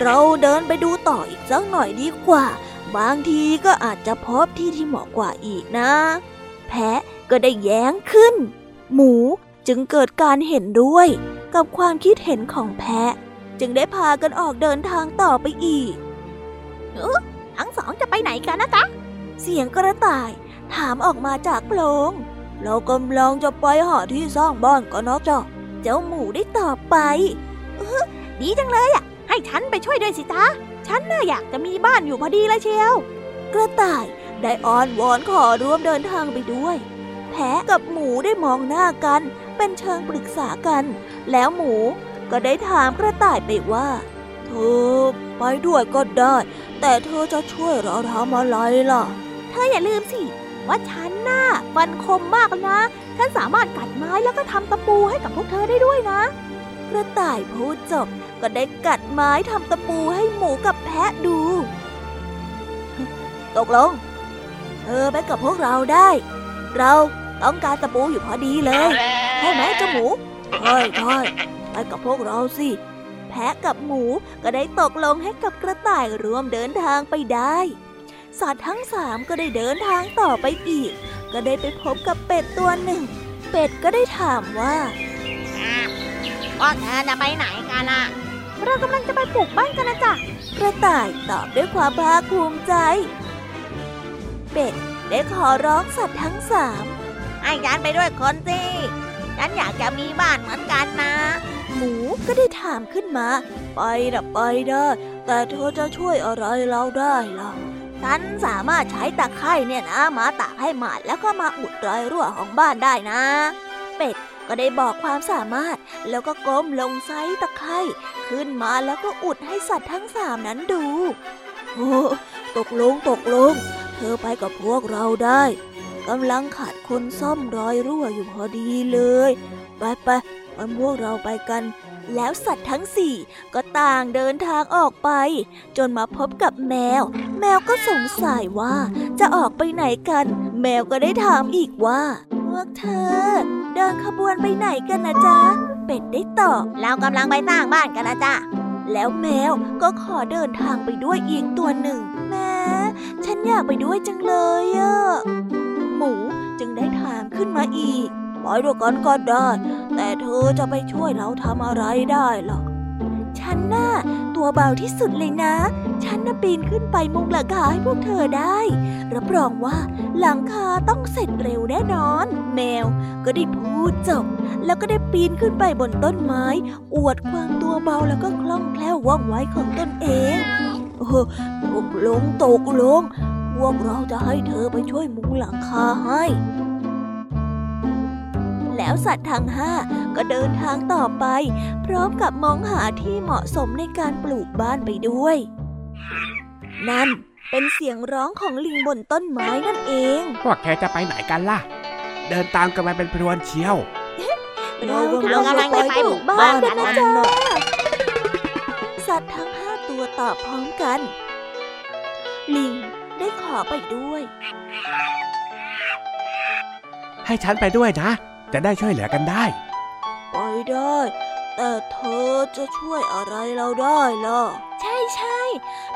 เราเดินไปดูต่ออีกสักหน่อยดีกว่า บางทีก็อาจจะพบที่ที่เหมาะกว่าอีกนะ แพะก็ได้แย้งขึ้น หมูจึงเกิดการเห็นด้วย กับความคิดเห็นของแพะ จึงได้พากันออกเดินทางต่อไปอีก ทั้งสองจะไปไหนกันนะจ๊ะ เสียงกระต่าย ถามออกมาจากโพรง เรากำลังจะไปหาที่สร้างบ้านกันนะจ๊ะ เจ้าหมูได้ตอบไปดีจังเลยอะ ให้ฉันไปช่วยด้วยสิจ๊ะ ฉันน่ะอยากจะมีบ้านอยู่พอดีเลยเชียว กระต่ายได้อ้อนวอนขอร่วมเดินทางไปด้วย แพะกับหมูได้มองหน้ากัน เป็นเชิงปรึกษากัน แล้วหมูก็ได้ถามกระต่ายไปว่าเธอไปด้วยก็ได้ แต่เธอจะช่วยเราทำอะไรล่ะ เธออย่าลืมสิ ว่าฉันน่ะฟันคมมากเลยนะ ฉันสามารถกัดไม้แล้วก็ทำตะปูให้กับพวกเธอได้ด้วยนะ กระต่ายพูดจบก็ได้กัดไม้ทำตะปูให้หมูกับแพะดู ตกลง เธอไปกับพวกเราได้ เราต้องการตะปูอยู่พอดีเลย ใช่ไหมเจ้าหมูใช่ใช่ไปกับพวกเราสิ แพะกับหมู ก็ได้ตกลงให้กับกระต่ายร่วมเดินทางไปได้ สัตว์ทั้งสามก็ได้เดินทางต่อไปอีก ก็ได้ไปพบกับเป็ดตัวหนึ่ง เป็ดก็ได้ถามว่าว่าเธอจะไปไหนกันอะ เรากำลังจะไปปลูกบ้านกันนะจ๊ะ กระต่ายตอบด้วยความภาคภูมิใจ เป็ดได้ขอร้องสัตว์ทั้งสามให้ฉันไปด้วยคนสิ ฉันอยากจะมีบ้านเหมือนกันนะ หมูก็ได้ถามขึ้นมา ไปนะไปได้แต่เธอจะช่วยอะไรเราได้ล่ะฉันสามารถใช้ตะไคร่เนี่ยนะมาตากให้หมาดแล้วก็มาอุดรอยรั่วของบ้านได้นะ เป็ดก็ได้บอกความสามารถ แล้วก็ก้มลงไซตะไคร่ขึ้นมาแล้วก็อุดให้สัตว์ทั้งสามนั้นดูโอ้ตกลงตกลง เธอไปกับพวกเราได้กำลังขาดคนซ่อมรอยรั่วอยู่พอดีเลย ไปไป มันพวกเราไปกัน แล้วสัตว์ทั้งสี่ก็ต่างเดินทางออกไป จนมาพบกับแมว แมวก็สงสัยว่าจะออกไปไหนกัน แมวก็ได้ถามอีกว่าพวกเธอ เดินขบวนไปไหนกันนะจ๊ะ เป็ดได้ตอบเรากำลังไปสร้างบ้านกันนะจ๊ะแล้วแมวก็ขอเดินทางไปด้วยอีกตัวหนึ่ง แม่ฉันอยากไปด้วยจังเลยอะหมูจึงได้ถามขึ้นมาอีก ไปด้วยกันก็ได้ แต่เธอจะไปช่วยเราทำอะไรได้ล่ะฉันน่ะตัวเบาที่สุดเลยนะ ฉันน่ะปีนขึ้นไปมุงหลังคาให้พวกเธอได้ รับรองว่าหลังคาต้องเสร็จเร็วแน่นอน แมวก็ได้พูดจบ แล้วก็ได้ปีนขึ้นไปบนต้นไม้ อวดความตัวเบาแล้วก็คล่องแคล่วว่องไวของตนเองเออตกลงตกลง พวกเราจะให้เธอไปช่วยมุงหลังคาให้ แล้วสัตว์ทั้งห้าก็เดินทางต่อไป พร้อมกับมองหาที่เหมาะสมในการปลูกบ้านไปด้วย นั่นเป็นเสียงร้องของลิงบนต้นไม้นั่นเอง พวกแกจะไปไหนกันล่ะ เดินตามกันมาเป็นพรวนเชียวเรากำลังจะไปปลูกบ้านกันนะจ๊ะสัตว์ทั้งห้าตัวตอบพร้อมกัน ลิงได้ขอไปด้วย ให้ฉันไปด้วยนะ จะได้ช่วยเหลือกันได้ ไปได้ แต่เธอจะช่วยอะไรเราได้ล่ะ ใช่ใช่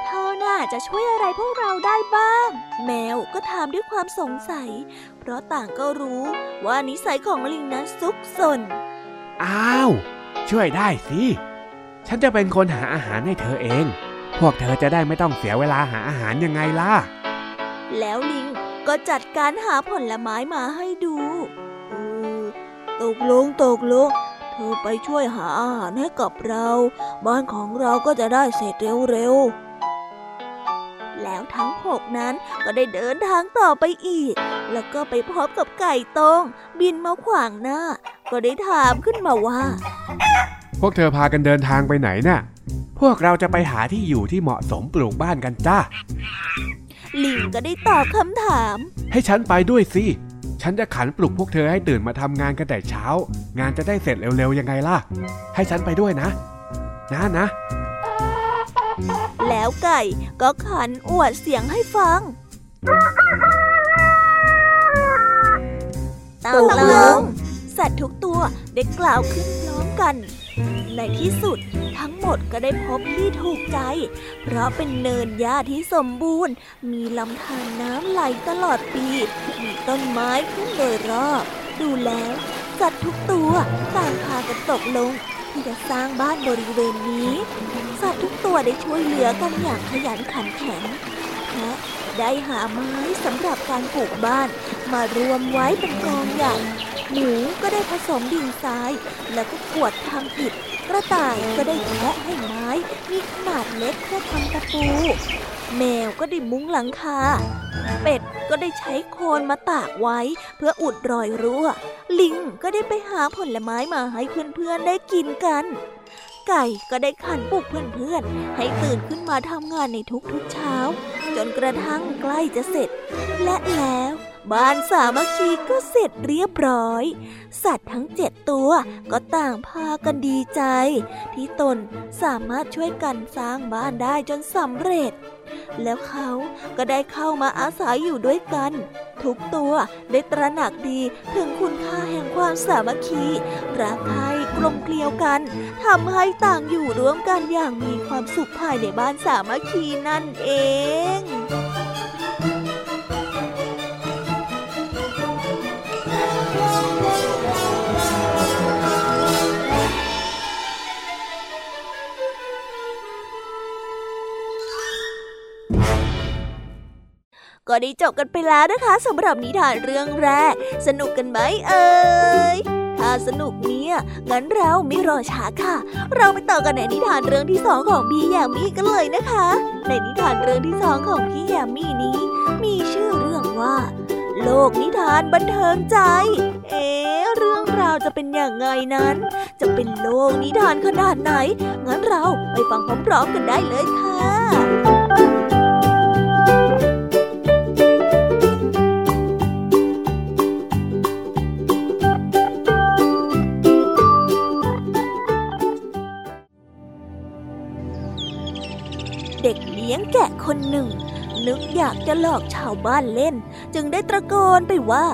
เธอน่าจะช่วยอะไรพวกเราได้บ้าง แมวก็ถามด้วยความสงสัย เพราะต่างก็รู้ว่านิสัยของลิงนั้นซุกซนอ้าว ช่วยได้สิ ฉันจะเป็นคนหาอาหารให้เธอเองพพวกเธอจะได้ไม่ต้องเสียเวลาหาอาหารยังไงล่ะ แล้วลิงก็จัดการหาผลไม้มาให้ดูเออ ตกลงตกลง เธอไปช่วยหาอาหารให้กับเรา บ้านของเราก็จะได้เสร็จเร็วๆ แล้วทั้งหกนั้นก็ได้เดินทางต่อไปอีก แล้วก็ไปพบกับไก่ตงบินมาขวางหน้า ก็ได้ถามขึ้นมาว่า พวกเธอพากันเดินทางไปไหนน่ะ พวกเราจะไปหาที่อยู่ที่เหมาะสมปลูกบ้านกันจ้าลิงก็ได้ตอบคำถาม ให้ฉันไปด้วยสิ ฉันจะขันปลุกพวกเธอให้ตื่นมาทำงานกันแต่เช้า งานจะได้เสร็จเร็วๆยังไงล่ะ ให้ฉันไปด้วยนะ นะนะ แล้วไก่ก็ขันอวดเสียงให้ฟังตกลงสัตว์ทุกตัวได้กล่าวขึ้นพร้อมกัน ในที่สุดทั้งหมดก็ได้พบที่ถูกใจ เพราะเป็นเนินหญ้าที่สมบูรณ์ มีลำธารน้ำไหลตลอดปี มีต้นไม้ขึ้นโดยรอบ ดูแล้วสัตว์ทุกตัวต่างพากันตกลง ที่จะสร้างบ้านบริเวณนี้ สัตว์ทุกตัวได้ช่วยเหลือกันอย่างขยันขันแข็งและ ได้หาไม้สำหรับการปลูกบ้าน มารวมไว้เป็นกองใหญ่ หมูก็ได้ผสมดินทราย แล้วก็กวดทำอิฐกระต่ายก็ได้แทะให้ไม้มีขนาดเล็กเพื่อทำตะปู แมวก็ได้มุ้งหลังคา เป็ดก็ได้ใช้โคนมาตากไว้เพื่ออุดรอยรั่ว ลิงก็ได้ไปหาผลไม้มาให้เพื่อนๆได้กินกัน ไก่ก็ได้ขันปลุกเพื่อนๆ ให้ตื่นขึ้นมาทำงานในทุกๆเช้า จนกระทั่งใกล้จะเสร็จ และแล้ว บ้านสามัคคีก็เสร็จเรียบร้อย สัตว์ทั้งเจ็ดตัวก็ต่างพากันดีใจ ที่ตนสามารถช่วยกันสร้างบ้านได้จนสำเร็จ แล้วเขาก็ได้เข้ามาอาศัยอยู่ด้วยกัน ทุกตัวได้ตระหนักดีถึงคุณค่าแห่งความสามัคคี รักใคร่กลมเกลียวกันทำให้ต่างอยู่ร่วมกันอย่างมีความสุขภายในบ้านสามัคคีนั่นเอง ก็ได้จบกันไปแล้วนะคะสำหรับนิทานเรื่องแรก สนุกกันไหมเอ่ยถ้าสนุกเนี่ยงั้นเราไม่รอช้าค่ะ เราไปต่อกันในนิทานเรื่องที่สองของพี่แยามีกันเลยนะคะ ในนิทานเรื่องที่สองของพี่แยามีนี้ มีชื่อเรื่องว่า โลกนิทานบันเทิงใจ เอ๊เรื่องราวจะเป็นอย่างไงนั้น จะเป็นโลกนิทานขนาดไหน งั้นเราไปฟังพร้อมๆกันได้เลยค่ะเด็กเลี้ยงแกะคนหนึ่ง นึกอยากจะหลอกชาวบ้านเล่น จึงได้ตะโกนไปว่า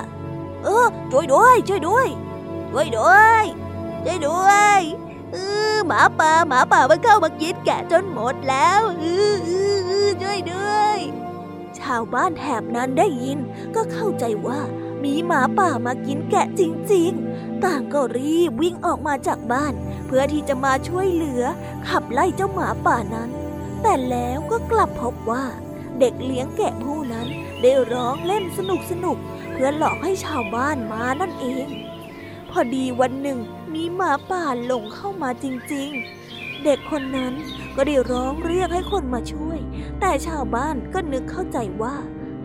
เออช่วยด้วย ช่วยด้วยช่วยด้วยช่วยด้วยเออหมาป่าหมาป่ามันเข้ามากินแกะจนหมดแล้วเออเออเออช่วยด้วย ชาวบ้านแถบนั้นได้ยินก็เข้าใจว่ามีหมาป่ามากินแกะจริง ๆ ต่างก็รีบวิ่งออกมาจากบ้าน เพื่อที่จะมาช่วยเหลือขับไล่เจ้าหมาป่านั้น แต่แล้วก็กลับพบว่า เด็กเลี้ยงแกะผู้นั้นได้ร้องเล่นสนุกสนุกเพื่อหลอกให้ชาวบ้านมานั่นเอง พอดีวันหนึ่งมีหมาป่าหลงเข้ามาจริง ๆ เด็กคนนั้นก็ได้ร้องเรียกให้คนมาช่วย แต่ชาวบ้านก็นึกเข้าใจว่า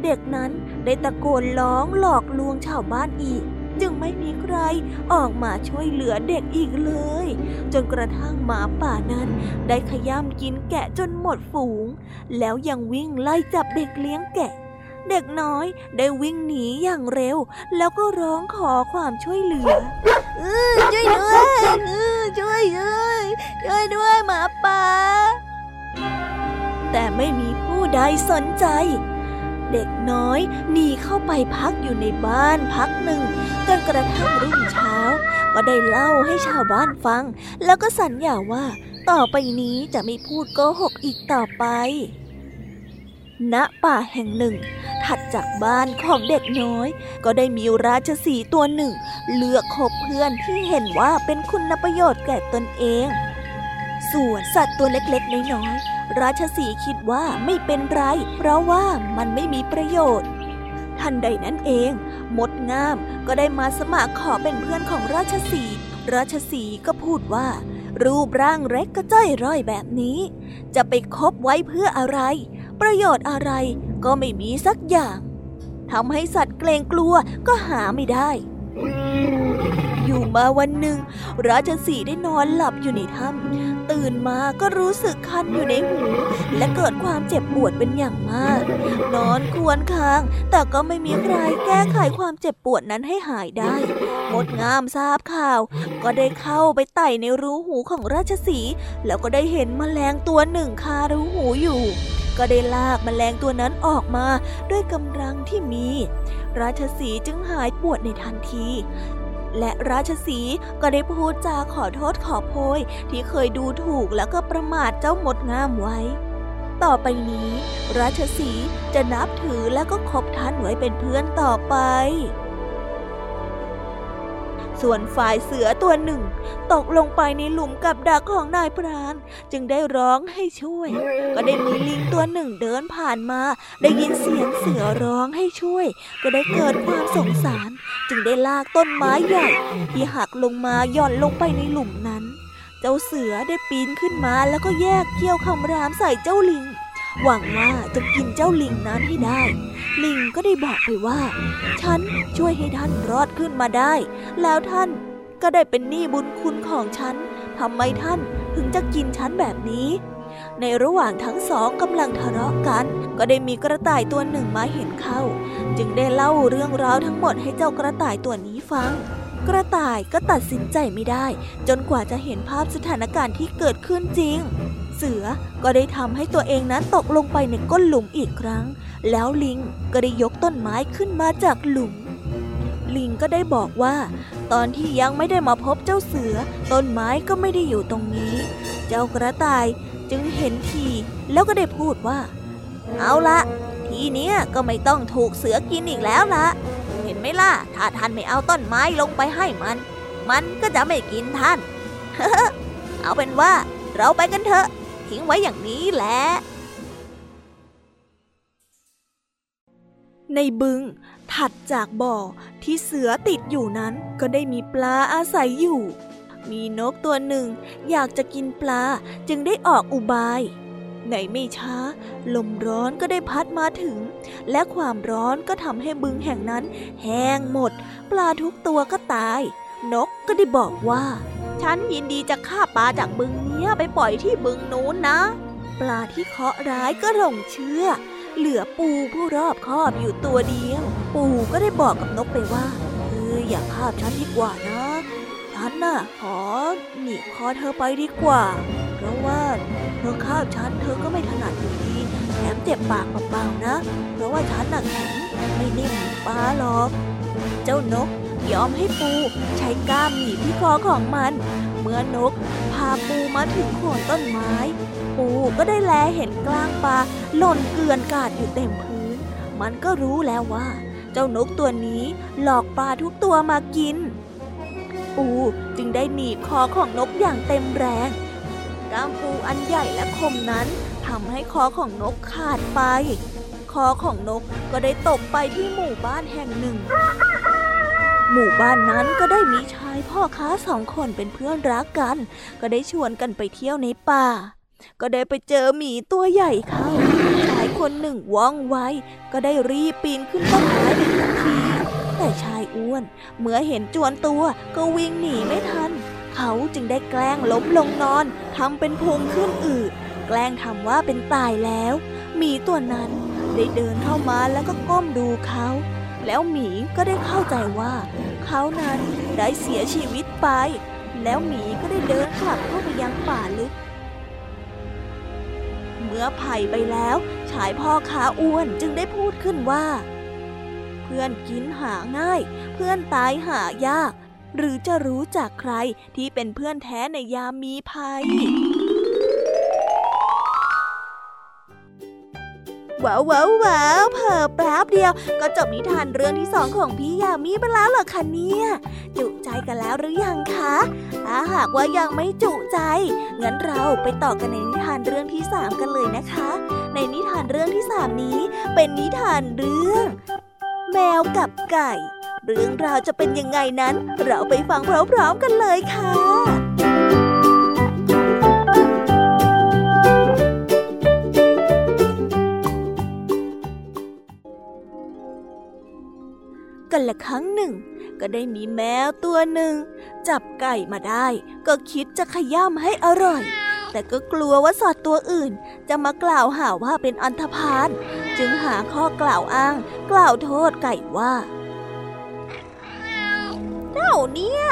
เด็กนั้นได้ตะโกนร้องหลอกลวงชาวบ้านอีก จึงไม่มีใครออกมาช่วยเหลือเด็กอีกเลย จนกระทั่งหมาป่านั้นได้ขย้ำกินแกะจนหมดฝูง แล้วยังวิ่งไล่จับเด็กเลี้ยงแกะ เด็กน้อยได้วิ่งหนีอย่างเร็ว แล้วก็ร้องขอความช่วยเหลืออช่วยด้วยช่วยด้วยช่วยด้วยหมาป่าแต่ไม่มีผู้ใดสนใจ น้อยหนีเข้าไปพักอยู่ในบ้านพักหนึ่งจนกระทั่งรุ่งเช้า ก็ได้เล่าให้ชาวบ้านฟัง แล้วก็สัญญาว่า ต่อไปนี้จะไม่พูดโกหกอีกต่อไป ณป่าแห่งหนึ่ง ถัดจากบ้านของเด็กน้อย ก็ได้มีราชสีตัวหนึ่ง เลือกคบเพื่อนที่เห็นว่าเป็นคุณประโยชน์แก่ตนเอง ส่วนสัตว์ตัวเล็กๆ น้อยๆ ราชสีคิดว่าไม่เป็นไร เพราะว่ามันไม่มีประโยชน์ ทันใดนั้นเอง มดงามก็ได้มาสมัครขอเป็นเพื่อนของราชสีราชสีก็พูดว่า รูปร่างเล็กกระจ้อยร่อยแบบนี้ จะไปคบไว้เพื่ออะไร ประโยชน์อะไรก็ไม่มีสักอย่างทำให้สัตว์เกรงกลัวก็หาไม่ได้ อยู่มาวันหนึ่ง ราชสีได้นอนหลับอยู่ในถ้ำ ตื่นมาก็รู้สึกคันอยู่ในหู และเกิดความเจ็บปวดเป็นอย่างมาก นอนควรค้าง แต่ก็ไม่มีใครแก้ไขความเจ็บปวดนั้นให้หายได้ มดงามทราบข่าว ก็ได้เข้าไปไต่ในรูหูของราชสี แล้วก็ได้เห็นมแมลงตัวหนึ่งคารูหูอยู่ก็ได้ลากมแมลงตัวนั้นออกมาด้วยกำลังที่มี ราชสีจึงหายปวดในทันที และราชสีก็ได้พูดจาขอโทษขอโพยที่เคยดูถูกแล้วก็ประมาทเจ้าหมดงามไว้ ต่อไปนี้ ราชสีจะนับถือและก็คบท่านไว้เป็นเพื่อนต่อไป ส่วนฝ่ายเสือตัวหนึ่ง ตกลงไปในหลุมกับดักของนายพราน จึงได้ร้องให้ช่วย ก็ได้มีลิงตัวหนึ่งเดินผ่านมา ได้ยินเสียงเสือร้องให้ช่วย ก็ได้เกิดความสงสาร จึงได้ลากต้นไม้ใหญ่ ที่หักลงมาหย่อนลงไปในหลุมนั้น เจ้าเสือได้ปีนขึ้นมาแล้วก็แยกเกี้ยวคำรามใส่เจ้าลิง หวังว่าจะกินเจ้าลิงนั้นให้ได้ ลิงก็ได้บอกไปว่า ฉันช่วยให้ท่านรอดขึ้นมาได้ แล้วท่านก็ได้เป็นหนี้บุญคุณของฉันทำไมท่านถึงจะกินฉันแบบนี้ ในระหว่างทั้งสองกำลังทะเลาะกัน ก็ได้มีกระต่ายตัวหนึ่งมาเห็นเข้า จึงได้เล่าเรื่องราวทั้งหมดให้เจ้ากระต่ายตัวนี้ฟังกระต่ายก็ตัดสินใจไม่ได้ จนกว่าจะเห็นภาพสถานการณ์ที่เกิดขึ้นจริง เสือก็ได้ทำให้ตัวเองนั้นตกลงไปในก้นหลุมอีกครั้ง แล้วลิงก็ได้ยกต้นไม้ขึ้นมาจากหลุม ลิงก็ได้บอกว่า ตอนที่ยังไม่ได้มาพบเจ้าเสือ ต้นไม้ก็ไม่ได้อยู่ตรงนี้ เจ้ากระต่ายจึงเห็นทีแล้วก็ได้พูดว่า เอาละทีนี้ก็ไม่ต้องถูกเสือกินอีกแล้วละเห็นไหมล่ะถ้าท่านไม่เอาต้นไม้ลงไปให้มัน มันก็จะไม่กินท่านเอาเป็นว่าเราไปกันเถอะ ทิ้งไว้อย่างนี้แหละ ในบึง ถัดจากบ่อที่เสือติดอยู่นั้น ก็ได้มีปลาอาศัยอยู่ มีนกตัวหนึ่ง อยากจะกินปลาจึงได้ออกอุบายในไม่ช้า ลมร้อนก็ได้พัดมาถึง และความร้อนก็ทำให้บึงแห่งนั้น แห้งหมด ปลาทุกตัวก็ตาย นกก็ได้บอกว่า ฉันยินดีจะฆ่าปลาจากบึงนี้ไปปล่อยที่บึงนู้นนะ ปลาที่เคาะร้ายก็หลงเชื่อ เหลือปูผู้รอบคอบอยู่ตัวเดียว ปูก็ได้บอกกับนกไปว่าเอออย่าฆ่าฉันดีกว่านะฉันน่ะขอหนีคอเธอไปดีกว่า เพราะว่าเธอฆ่าฉันเธอก็ไม่ถนัดอยู่ดีแถมเจ็บปากเปล่าๆนะ เพราะว่าฉันน่ะแข็งไม่นิ่มปลาหรอก เจ้านก ยอมให้ปู ใช้ก้ามหนีบที่คอของมัน เมื่อนก พาปูมาถึงโคนต้นไม้ ปูก็ได้แลเห็นกลางปลาหล่นเกลื่อนกาดอยู่เต็มพื้น มันก็รู้แล้วว่า เจ้านกตัวนี้หลอกปลาทุกตัวมากิน ปูจึงได้หนีบคอของนกอย่างเต็มแรงก้ามปูอันใหญ่และคมนั้นทำให้คอของนกขาดไป คอของนกก็ได้ตกไปที่หมู่บ้านแห่งหนึ่ง หมู่บ้านนั้นก็ได้มีชายพ่อค้าสองคนเป็นเพื่อนรักกัน ก็ได้ชวนกันไปเที่ยวในป่า ก็ได้ไปเจอหมีตัวใหญ่เข้าชายคนหนึ่งว่องไวก็ได้รีบปีนขึ้นต้นไม้ในทันทีแต่ชายอ้วน เมื่อเห็นจวนตัวก็วิ่งหนีไม่ทัน เขาจึงได้แกล้งล้มลงนอนทำเป็นพุงขึ้นอืดแกล้งทำว่าเป็นตายแล้วหมีตัวนั้นได้เดินเข้ามาแล้วก็ก้มดูเขา แล้วหมีก็ได้เข้าใจว่า เขานั้นได้เสียชีวิตไป แล้วหมีก็ได้เดินกลับเข้าไปยังป่าลึก เมื่อไผ่ไปแล้ว ชายพ่อขาอ้วนจึงได้พูดขึ้นว่า เพื่อนกินหาง่าย เพื่อนตายหายาก หรือจะรู้จากใครที่เป็นเพื่อนแท้ในยามมีภัย ว้าวว้าวว้าวเพิ่แป๊บเดียว ก็จบนิทานเรื่องที่สองของพี่ยามีไปแล้วเหรอคะเนี่ย จุใจกันแล้วหรือยังคะถ้าหากว่ายังไม่จุใจ งั้นเราไปต่อกันในนิทานเรื่องที่สามกันเลยนะคะ ในนิทานเรื่องที่สามนี้ เป็นนิทานเรื่อง แมวกับไก่ เรื่องราวจะเป็นยังไงนั้น เราไปฟังพร้อมๆกันเลยค่ะ กันละครั้งหนึ่ง ก็ได้มีแมวตัวหนึ่ง จับไก่มาได้ ก็คิดจะขย้ำให้อร่อย แต่ก็กลัวว่าสัตว์ตัวอื่น จะมากล่าวหาว่าเป็นอันธพาลจึงหาข้อกล่าวอ้าง กล่าวโทษไก่ว่า เจ้าเนี่ย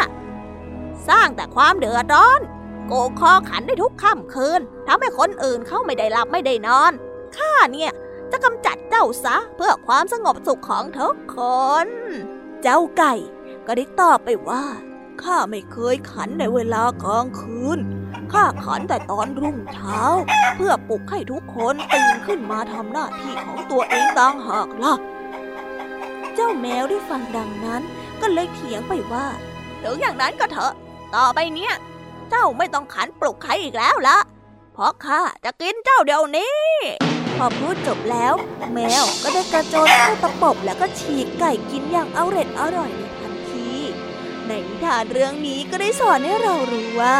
สร้างแต่ความเดือดร้อน โกงคอขันได้ทุกค่ำคืนทำให้คนอื่นเขาไม่ได้หลับไม่ได้นอนข้าเนี่ย จะกำจัดเจ้าซะเพื่อความสงบสุขของทุกคน เจ้าไก่ก็ได้ตอบไปว่าข้าไม่เคยขันในเวลากลางคืน ข้าขันแต่ตอนรุ่งเช้า เพื่อปลุกให้ทุกคนตื่นขึ้นมาทำหน้าที่ของตัวเองต่างหากล่ะ เจ้าแมวได้ฟังดังนั้น ก็เลยเถียงไปว่าถึงอย่างนั้นก็เถอะ ต่อไปเนี้ย เจ้าไม่ต้องขันปลุกใครอีกแล้วละ เพราะข้าจะกินเจ้าเดี๋ยวนี้ พอพูดจบแล้ว แมวก็ได้กระโจนเข้าตะปบแล้วก็ฉีกไก่กินอย่างอร่อยอร่อยในทันที ในนิทานเรื่องนี้ก็ได้สอนให้เรารู้ว่า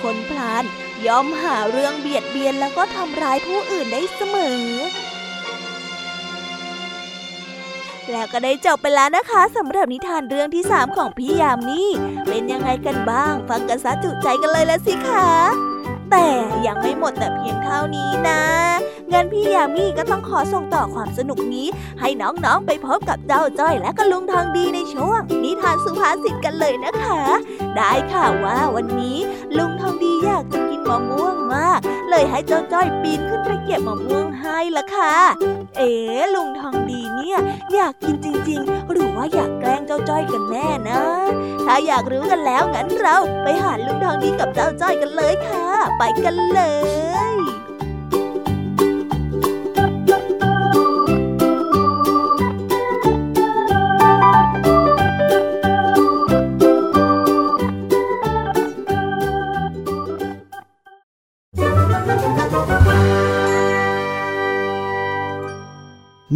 คนพลานย่อมหาเรื่องเบียดเบียนแล้วก็ทำร้ายผู้อื่นได้เสมอแล้วก็ได้จบไปแล้วนะคะสำหรับนิทานเรื่องที่ 3 ของพี่ยามนี่ เป็นยังไงกันบ้าง ฟังกันซะจุใจกันเลยละสิคะ แต่ยังไม่หมดแต่เพียงเท่านี้นะงั้นพี่ยามีก็ต้องขอส่งต่อความสนุกนี้ ให้น้องๆไปพบกับเจ้าจ้อยและก็ลุงทองดีในช่วง นิทานสุภาษิตกันเลยนะคะ ได้ค่ะว่าวันนี้ลุงทองดีอยากจะกินมะม่วงมาก เลยให้เจ้าจ้อยปีนขึ้นไปเก็บมะม่วงให้ละค่ะ เอ๋ลุงทองดีเนี่ย อยากกินจริง ๆ หรือว่าอยากแกล้งเจ้าจ้อยกันแน่นะ ถ้าอยากรู้กันแล้วงั้นเราไปหาลุงทองดีกับเจ้าจ้อยกันเลยค่ะไปกันเลย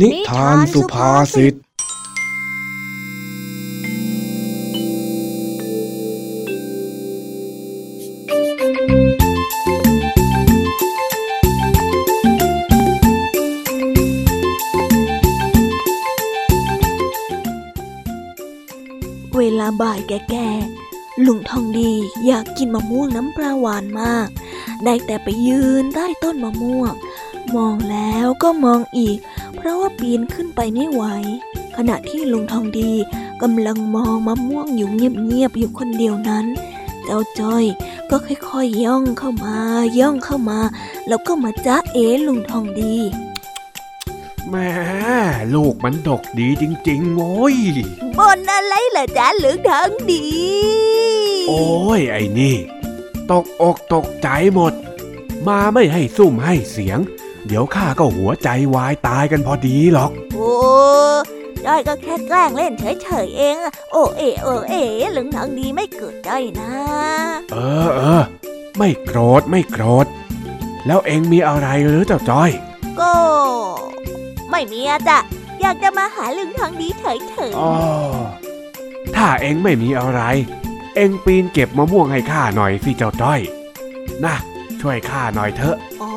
นิทานสุภาษิต ลุงทองดีอยากกินมะม่วงน้ำปลาหวานมาก ได้แต่ไปยืนใต้ต้นมะม่วง มองแล้วก็มองอีก เพราะว่าปีนขึ้นไปไม่ไหว ขณะที่ลุงทองดีกำลังมองมะม่วงอยู่เงียบๆอยู่คนเดียวนั้น เจ้าจ้อยก็ค่อยๆย่องเข้ามา ย่องเข้ามา แล้วก็มาจ้าเอลุงทองดีแหม่ลูกมันดกดีจริงๆโว้ยบนอะไรล่ะจ๊ะลุงทองดี โอ้ยไอ้นี่ ตกอกตกใจหมด มาไม่ให้ซุ่มให้เสียง เดี๋ยวข้าก็หัวใจวายตายกันพอดีหรอก โอ้จ้อยก็แค่แกล้งเล่นเฉยๆเองอะโอ้เอโอ้เอ๋ลุงทองดีไม่เกิดจ้อยนะ เออเออไม่โกรธไม่โกรธ แล้วเองมีอะไรหรือเจ้าจ้อย ก็ ไม่มีอะจ้ะอยากจะมาหาลุงทองดีเฉยอ๋อถ้าเองไม่มีอะไร เองปีนเก็บมะม่วงให้ข้าหน่อยสิเจ้าจ้อย นะ ช่วยข้าหน่อยเถอะๆอ๋อ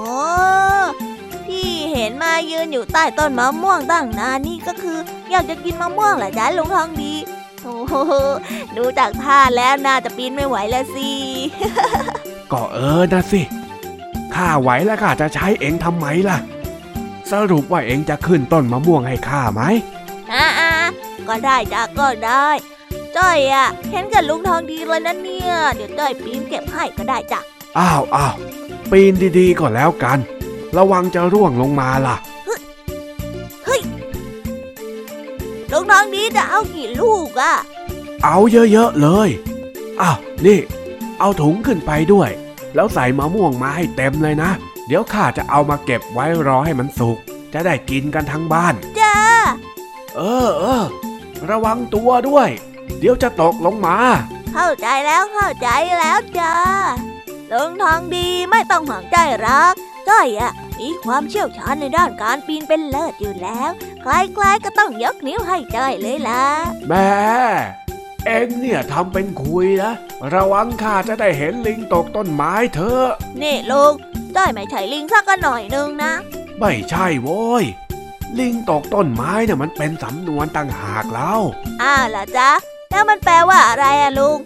ที่เห็นมายืนอยู่ใต้ต้นมะม่วงตั้งนานนี่ก็คือ อยากจะกินมะม่วงเหรอจ๊ะลุงทองดีโอ้โหดูจากท่าแล้วน่าจะปีนไม่ไหวแล้วสิ ก็เออนะสิ ข้าไหวแล้วข้าจะใช้เองทำไมล่ะ สรุปว่าเองจะขึ้นต้นมะม่วงให้ข้าไหมอ่าก็ได้จ้ะก็ได้ จ้อยอะเห็นกับลุงทองดีเลยนะเนี่ย เดี๋ยวจ้อยปีนเก็บให้ก็ได้จ้ะ อ้าวอ้าวปีนดีๆก็แล้วกัน ระวังจะร่วงลงมาล่ะลุงทองดีจะเอากี่ลูกอะเอาเยอะๆเลยอ้าวนี่ เอาถุงขึ้นไปด้วย แล้วใส่มะม่วงมาให้เต็มเลยนะ เดี๋ยวข้าจะเอามาเก็บไว้รอให้มันสุก จะได้กินกันทั้งบ้าน จ้า เออเออระวังตัวด้วย เดี๋ยวจะตกลงมา เข้าใจแล้วเข้าใจแล้วจ้าลุงทองดีไม่ต้องห่วงใจรักจ้อยอะมีความเชี่ยวชาญในด้านการปีนเป็นเลิศอยู่แล้ว ใครๆก็ต้องยกนิ้วให้จ้อยเลยล่ะแม่เอ็งเนี่ยทำเป็นคุยนะ ระวังข้าจะได้เห็นลิงตกต้นไม้เถอะนี่ลุงจ้อยไม่ใช่ลิงสักหน่อยนึงนะ ไม่ใช่โว้ยลิงตกต้นไม้เนี่ยมันเป็นสำนวนต่างหากแล้วอ้าวเหรอจ๊ะ แล้วมันแปลว่าอะไรอะลุง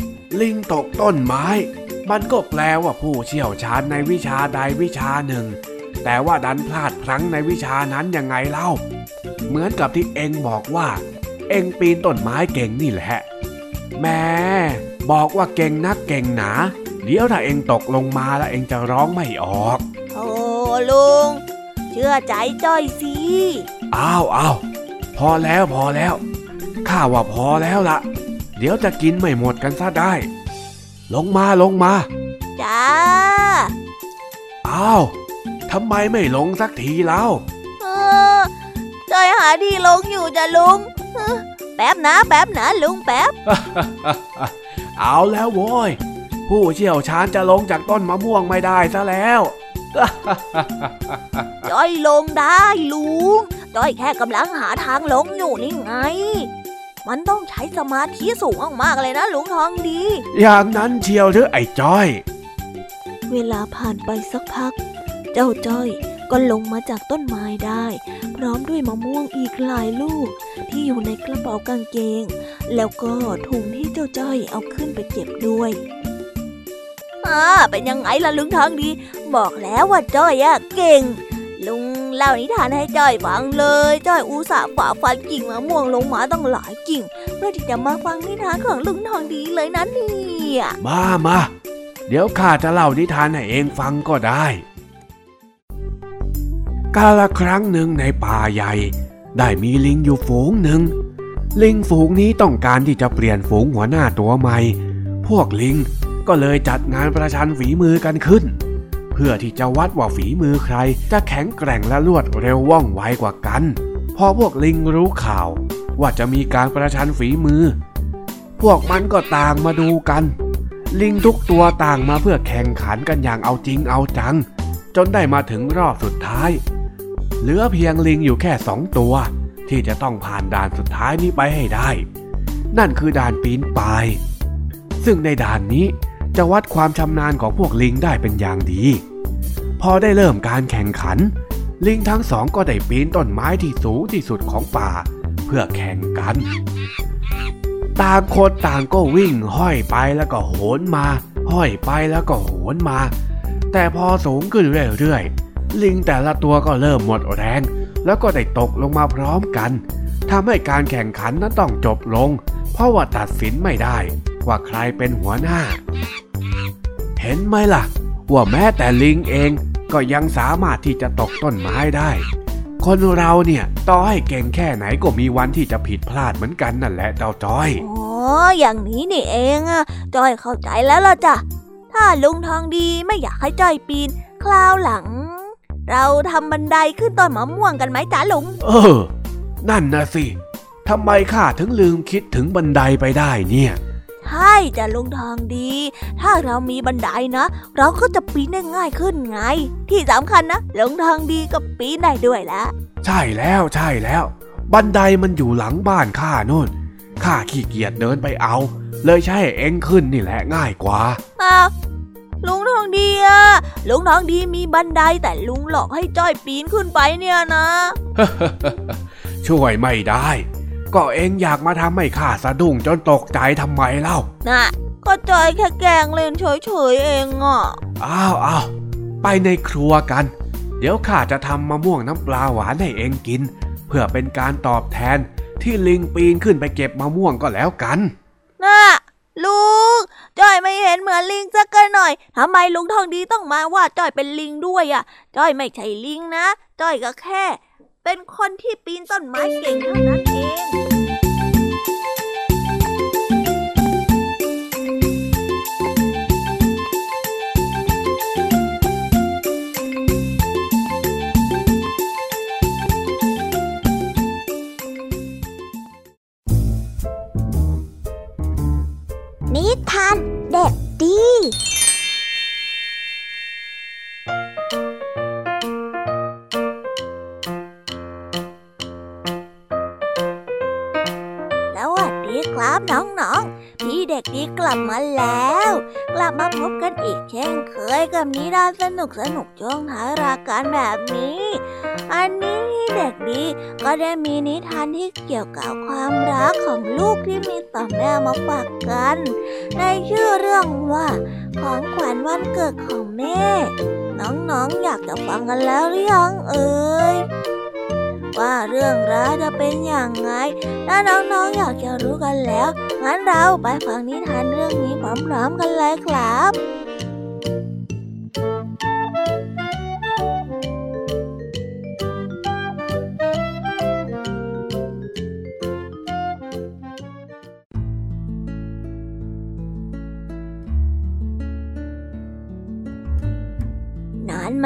ลิงตกต้นไม้ มันก็แปลว่าผู้เชี่ยวชาญในวิชาใดวิชาหนึ่ง แต่ว่าดันพลาดพลั้งในวิชานั้นยังไงเล่า เหมือนกับที่เอ็งบอกว่า เอ็งปีนต้นไม้เก่งนี่แหละ แม่บอกว่าเก่งนักเก่งหนา เดี๋ยวถ้าเอ็งตกลงมาแล้วเอ็งจะร้องไม่ออก โอ้ลุง เชื่อใจจ้อยสิ อ้าวอ้าวพอแล้วพอแล้ว ข้าว่าพอแล้วละ เดี๋ยวจะกินไม่หมดกันซะได้ ลงมาลงมา จ้า อ้าว ทำไมไม่ลงสักทีเล่าเออจ้อยหาที่ลงอยู่จ้ะลุงเออแป๊บนะ แป๊บนะลุงแป๊บ เอาแล้วโว้ย ผู้เชี่ยวชาญจะลงจากต้นมะม่วงไม่ได้ซะแล้วจ้อยลงได้ลุงจ้อยแค่กำลังหาทางลงอยู่นี่ไง มันต้องใช้สมาธิสูงมากๆเลยนะลุงทองดี อย่างนั้นเชียวหรือไอ้จ้อย เวลาผ่านไปสักพัก เจ้าจ้อยก็ลงมาจากต้นไม้ได้ พร้อมด้วยมะม่วงอีกหลายลูก ที่อยู่ในกระเป๋ากางเกง แล้วก็ถุงที่เจ้าจ้อยเอาขึ้นไปเก็บด้วยอ่าเป็นยังไงล่ะลุงทองดี บอกแล้วว่าจ้อยอะเก่ง ลุงเล่านิทานให้จ้อยฟังเลยจ้อยอุตส่าห์ฝ่าฟันกิ่งมะม่วงลงมาตั้งหลายกิ่ง เพื่อที่จะมาฟังนิทานของลุงทองดีเลยนะเนี่ยมามาเดี๋ยวข้าจะเล่านิทานให้เองฟังก็ได้ กาละครั้งหนึ่งในป่าใหญ่ ได้มีลิงอยู่ฝูงหนึ่ง ลิงฝูงนี้ต้องการที่จะเปลี่ยนฝูงหัวหน้าตัวใหม่ พวกลิงก็เลยจัดงานประชันฝีมือกันขึ้น พื่อที่จะวัดว่าฝีมือใคร จะแข็งแกร่งและรวดเร็วว่องไวกว่ากัน พอพวกลิงรู้ข่าว ว่าจะมีการประชันฝีมือ พวกมันก็ต่างมาดูกัน ลิงทุกตัวต่างมาเพื่อแข่งขันกันอย่างเอาจริงเอาจัง จนได้มาถึงรอบสุดท้าย เหลือเพียงลิงอยู่แค่สองตัว ที่จะต้องผ่านด่านสุดท้ายนี้ไปให้ได้ นั่นคือด่านปีนป่าย ซึ่งในด่านนี้ จะวัดความชำนาญของพวกลิงได้เป็นอย่างดี พอได้เริ่มการแข่งขัน ลิงทั้งสองก็ได้ปีนต้นไม้ที่สูงที่สุดของป่า เพื่อแข่งกัน ต่างคนต่างก็วิ่งห้อยไปแล้วก็โหนมา ห้อยไปแล้วก็โหนมา แต่พอสูงขึ้นเรื่อยๆ ลิงแต่ละตัวก็เริ่มหมดแรง แล้วก็ได้ตกลงมาพร้อมกันทำให้การแข่งขันนั้นต้องจบลง เพราะว่าตัดสินไม่ได้ว่าใครเป็นหัวหน้า ห็นไหมล่ะ ว่าแม้แต่ลิงเองก็ยังสามารถที่จะตกต้นไม้ได้ คนเราเนี่ยต่อให้เก่งแค่ไหนก็มีวันที่จะผิดพลาดเหมือนกันนั่นแหละเจ้าจ้อยอ๋ออย่างนี้นี่เองอะจ้อยเข้าใจแล้วล่ะจ้ะถ้าลุงทองดีไม่อยากให้จ้อยปีน คราวหลัง เราทำบันไดขึ้นต้นมะม่วงกันไหมจ๊ะลุง เออ นั่นนะสิทำไมข้าถึงลืมคิดถึงบันไดไปได้เนี่ย ใช่จ้ะลุงทองดี ถ้าเรามีบันไดนะ เราก็จะปีนได้ง่ายขึ้นไง ที่สำคัญนะลุงทองดีก็ปีนได้ด้วยละใช่แล้วใช่แล้ว บันไดมันอยู่หลังบ้านข้าโน่นข้าขี้เกียจเดินไปเอา เลยใช้ให้เอ็งขึ้นนี่แหละง่ายกว่าอ้าวลุงทองดีอะลุงทองดีมีบันไดแต่ลุงหลอกให้จ้อยปีนขึ้นไปเนี่ยนะช่วยไม่ได้ ก็เอ็งอยากมาทำให้ข้าสะดุ้งจนตกใจทำไมเล่า น่ะ ก็จ้อยแค่แกล้งเล่นเฉยๆเองอะ อ้าวอ้าวไปในครัวกัน เดี๋ยวข้าจะทำมะม่วงน้ำปลาหวานให้เอ็งกิน เพื่อเป็นการตอบแทนที่ลิงปีนขึ้นไปเก็บมะม่วงก็แล้วกัน น่ะ ลุงจ้อยไม่เห็นเหมือนลิงสักหน่อยทำไมลุงทองดีต้องมาว่าจ้อยเป็นลิงด้วยอะจ้อยไม่ใช่ลิงนะจ้อยก็แค่ เป็นคนที่ปีนต้นไม้เก่งเท่านั้นเองนิทานเด็กดี ครับน้องๆ พี่เด็กดีกลับมาแล้ว กลับมาพบกันอีกเช่นเคยกับนิทานสนุกสนุกช่วงท้ายรายการแบบนี้ อันนี้พี่เด็กดีก็ได้มีนิทานที่เกี่ยวกับความรักของลูกที่มีต่อแม่มาฝากกัน ในชื่อเรื่องว่า ของขวัญวันเกิดของแม่ น้องๆอยากจะฟังกันแล้วหรือยังเอ่ย ว่าเรื่องราวจะเป็นอย่างไรถ้าน้องๆอยากจะรู้กันแล้ว งั้นเราไปฟังนิทานเรื่องนี้พร้อมๆกันเลยครับ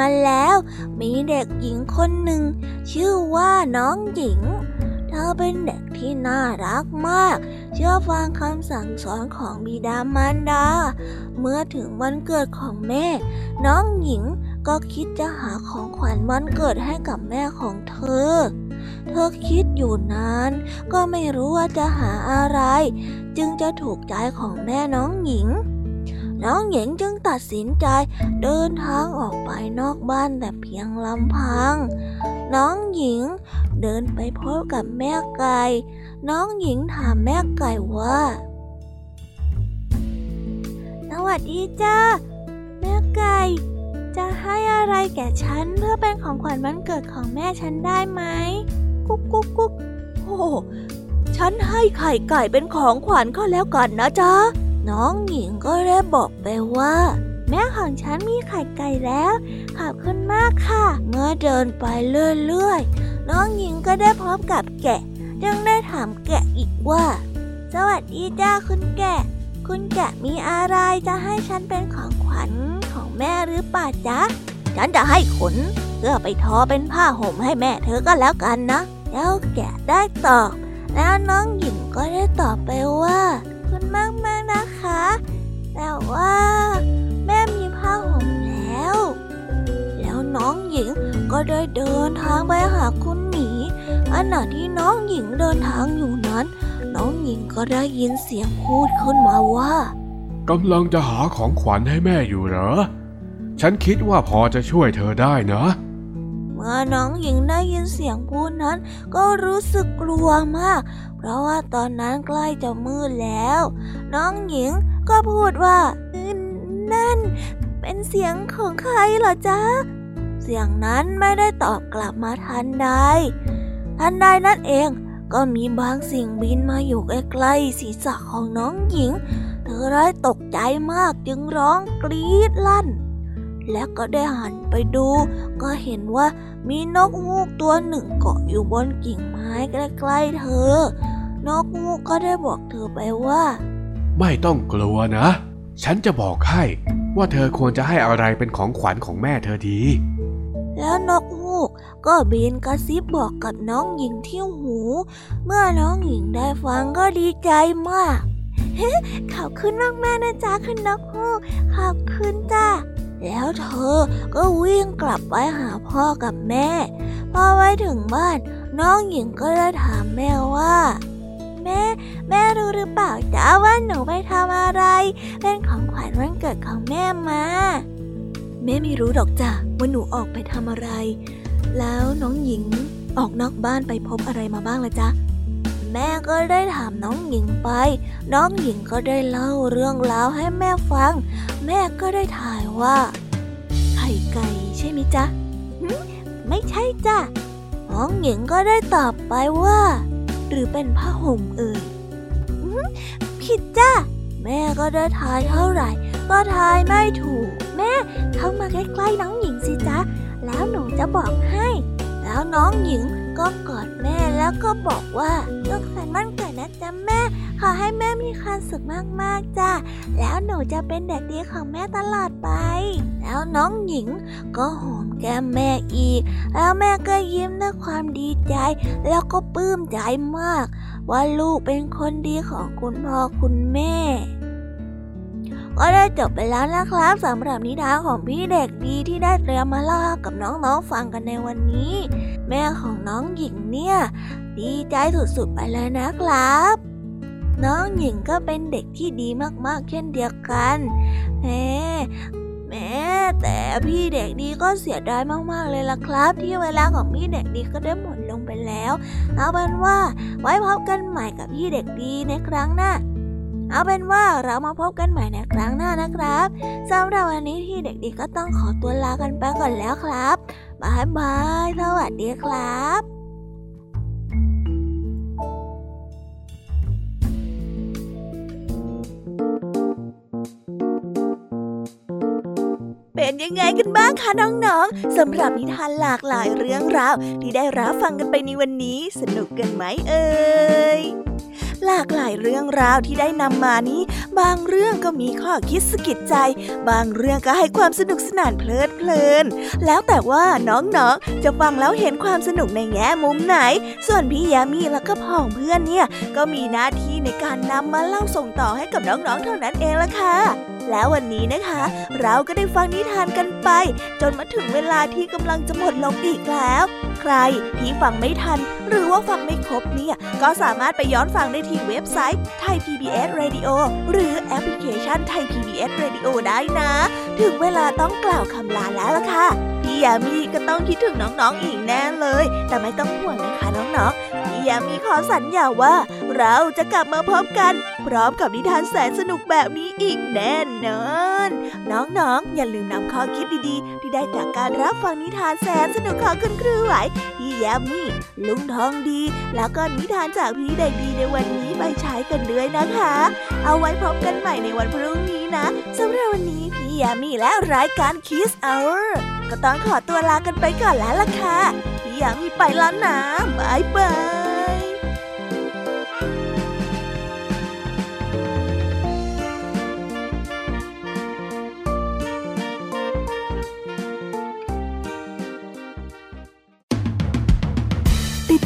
มาแล้ว มีเด็กหญิงคนหนึ่ง ชื่อว่าน้องหญิง เธอเป็นเด็กที่น่ารักมาก เชื่อฟังคำสั่งสอนของบิดามารดา เมื่อถึงวันเกิดของแม่ น้องหญิงก็คิดจะหาของขวัญวันเกิดให้กับแม่ของเธอ เธอคิดอยู่นาน ก็ไม่รู้ว่าจะหาอะไร จึงจะถูกใจของแม่น้องหญิง น้องหญิงจึงตัดสินใจเดินทางออกไปนอกบ้านแต่เพียงลำพัง น้องหญิงเดินไปพบกับแม่ไก่ น้องหญิงถามแม่ไก่ว่า สวัสดีจ้าแม่ไก่ จะให้อะไรแก่ฉันเพื่อเป็นของขวัญวันเกิดของแม่ฉันได้ไหม กุ๊กกุ๊กกุ๊กโอ้ฉันให้ไข่ไก่เป็นของขวัญก็แล้วกันนะจ๊ะ น้องหญิงก็ได้บอกไปว่า แม่ของฉันมีไข่ไก่แล้ว ขอบคุณมากค่ะ เมื่อเดินไปเรื่อยๆ น้องหญิงก็ได้พบกับแกะ จึงได้ถามแกะอีกว่า สวัสดีจ้าคุณแกะ คุณแกะมีอะไรจะให้ฉันเป็นของขวัญของแม่หรือเปล่าจ๊ะ ฉันจะให้ขนเพื่อไปทอเป็นผ้าห่มให้แม่เธอก็แล้วกันนะแล้วแกะได้ตอบ แล้วน้องหญิงก็ได้ตอบไปว่า มากมากนะคะ แต่ว่า แม่มีผ้าห่มแล้ว แล้วน้องหญิงก็ได้เดินทางไปหาคุณหมีขณะที่น้องหญิงเดินทางอยู่นั้น น้องหญิงก็ได้ยินเสียงพูดขึ้นมาว่ากำลังจะหาของขวัญให้แม่อยู่เหรอ ฉันคิดว่าพอจะช่วยเธอได้นะ มื่อน้องหญิงได้ยินเสียงพูดนั้น ก็รู้สึกกลัวมาก เพราะว่าตอนนั้นใกล้จะมืดแล้ว น้องหญิงก็พูดว่า นั่น เป็นเสียงของใครเหรอจ๊ะ เสียงนั้นไม่ได้ตอบกลับมาทันใด ทันใดนั่นเองก็มีบางสิ่งบินมาอยู่ใกล้ๆศีรษะของน้องหญิง เธอได้ตกใจมากจึงร้องกรี๊ดลั่น และก็ได้หันไปดู ก็เห็นว่ามีนกฮูกตัวหนึ่งเกาะอยู่บนกิ่งไม้ใกล้ๆเธอ นกฮูกก็ได้บอกเธอไปว่า ไม่ต้องกลัวนะ ฉันจะบอกให้ว่าเธอควรจะให้อะไรเป็นของขวัญของแม่เธอดี แล้วนกฮูกก็บินกระซิบบอกกับน้องหญิงที่หู เมื่อน้องหญิงได้ฟังก็ดีใจมากขอบคุณมากๆนะจ๊ะคุณนกฮูกขอบคุณจ้า แล้วเธอก็วิ่งกลับไปหาพ่อกับแม่ พอไปถึงบ้านน้องหญิงก็ได้ถามแม่ว่า แม่ แม่รู้หรือเปล่าจ้าว่าหนูไปทำอะไร เป็นของขวัญวันเกิดของแม่มาแม่ไม่รู้ดอกจ้ะว่าหนูออกไปทำอะไร แล้วน้องหญิงออกนอกบ้านไปพบอะไรมาบ้างละจ๊ะแม่ก็ได้ถามน้องหญิงไป น้องหญิงก็ได้เล่าเรื่องราวให้แม่ฟัง แม่ก็ได้ถ ว่า ไข่ไก่ใช่ไหมจ๊ะไม่ใช่จ้ะน้องหญิงก็ได้ตอบไปว่า หรือเป็นผ้าห่มเอ่ยผิดจ้ะแม่ก็ได้ทายเท่าไหร่ ก็ทายไม่ถูก แม่เข้ามาใกล้ๆน้องหญิงสิจ๊ะ แล้วหนูจะบอกให้ แล้วน้องหญิงก็กอดแม่แล้วก็บอกว่าลูกสันมั่นเกิดนะจ๊ะแม่ ขอให้แม่มีความสุขมากๆจ้ะ แล้วหนูจะเป็นเด็กดีของแม่ตลอดไป แล้วน้องหญิงก็หอมแก้มแม่อีก แล้วแม่ก็ยิ้มด้วยความดีใจ แล้วก็ปลื้มใจมาก ว่าลูกเป็นคนดีของคุณพ่อคุณแม่ก็ได้จบไปแล้วนะครับสำหรับนิทานของพี่เด็กดีที่ได้เตรียมมาเล่ากับน้องๆฟังกันในวันนี้ แม่ของน้องหญิงเนี่ย ดีใจสุดๆไปเลยนะครับ น้องหญิงก็เป็นเด็กที่ดีมากๆ เช่นเดียวกันแหมแม้แต่พี่เด็กดีก็เสียดายมากๆเลยล่ะครับ ที่เวลาของพี่เด็กดีก็ได้หมดลงไปแล้ว เอาเป็นว่า ไว้พบกันใหม่กับพี่เด็กดีในครั้งหน้าเอาเป็นว่าเรามาพบกันใหม่ในครั้งหน้านะครับสำหรับวันนี้พี่เด็กดีก็ต้องขอตัวลากันไปก่อนแล้วครับบายบายสวัสดีครับ เป็นยังไงกันบ้างคะน้องๆสำหรับนิทานหลากหลายเรื่องราวที่ได้รับฟังกันไปในวันนี้ สนุกกันไหมเอ่ยหลากหลายเรื่องราวที่ได้นำมานี้ บางเรื่องก็มีข้อคิดสะกิดใจ บางเรื่องก็ให้ความสนุกสนานเพลิดเพลิน แล้วแต่ว่าน้องๆ จะฟังแล้วเห็นความสนุกในแง่มุมไหน ส่วนพี่ยามีแล้วก็พ่องเพื่อนเนี่ย ก็มีหน้าที่ในการนำมาเล่าส่งต่อให้กับน้องๆเท่านั้นเองละค่ะ แล้ววันนี้นะคะ เราก็ได้ฟังนิทานกันไป จนมาถึงเวลาที่กำลังจะหมดลงอีกแล้ว ใครที่ฟังไม่ทัน หรือว่าฟังไม่ครบเนี่ย ก็สามารถไปย้อนฟังได้ที่เว็บไซต์ Thai PBS Radio หรือแอปพลิเคชัน Thai PBS Radio ได้นะ ถึงเวลาต้องกล่าวคำลาแล้วล่ะค่ะพี่ยามีก็ต้องคิดถึงน้องๆอีกแน่เลย แต่ไม่ต้องห่วงนะคะน้องๆ ยามีขอสัญญาว่าเราจะกลับมาพบกัน พร้อมกับนิทานแสนสนุกแบบนี้อีกแน่นอนน้องๆ อย่าลืมนำข้อคิดดีๆ ที่ได้จากการรับฟังนิทานแสนสนุกของคุณครูไหวพี่ยามีลุงทองดี แล้วก็นิทานจากพี่เด็กดีในวันนี้ไปใช้กันด้วยนะคะ เอาไว้พบกันใหม่ในวันพรุ่งนี้นะสำหรับวันนี้พี่ยามีและรายการ Kiss Hour ก็ต้องขอตัวลากันไปก่อนแล้วล่ะค่ะพี่ยามีไปแล้วนะบายบาย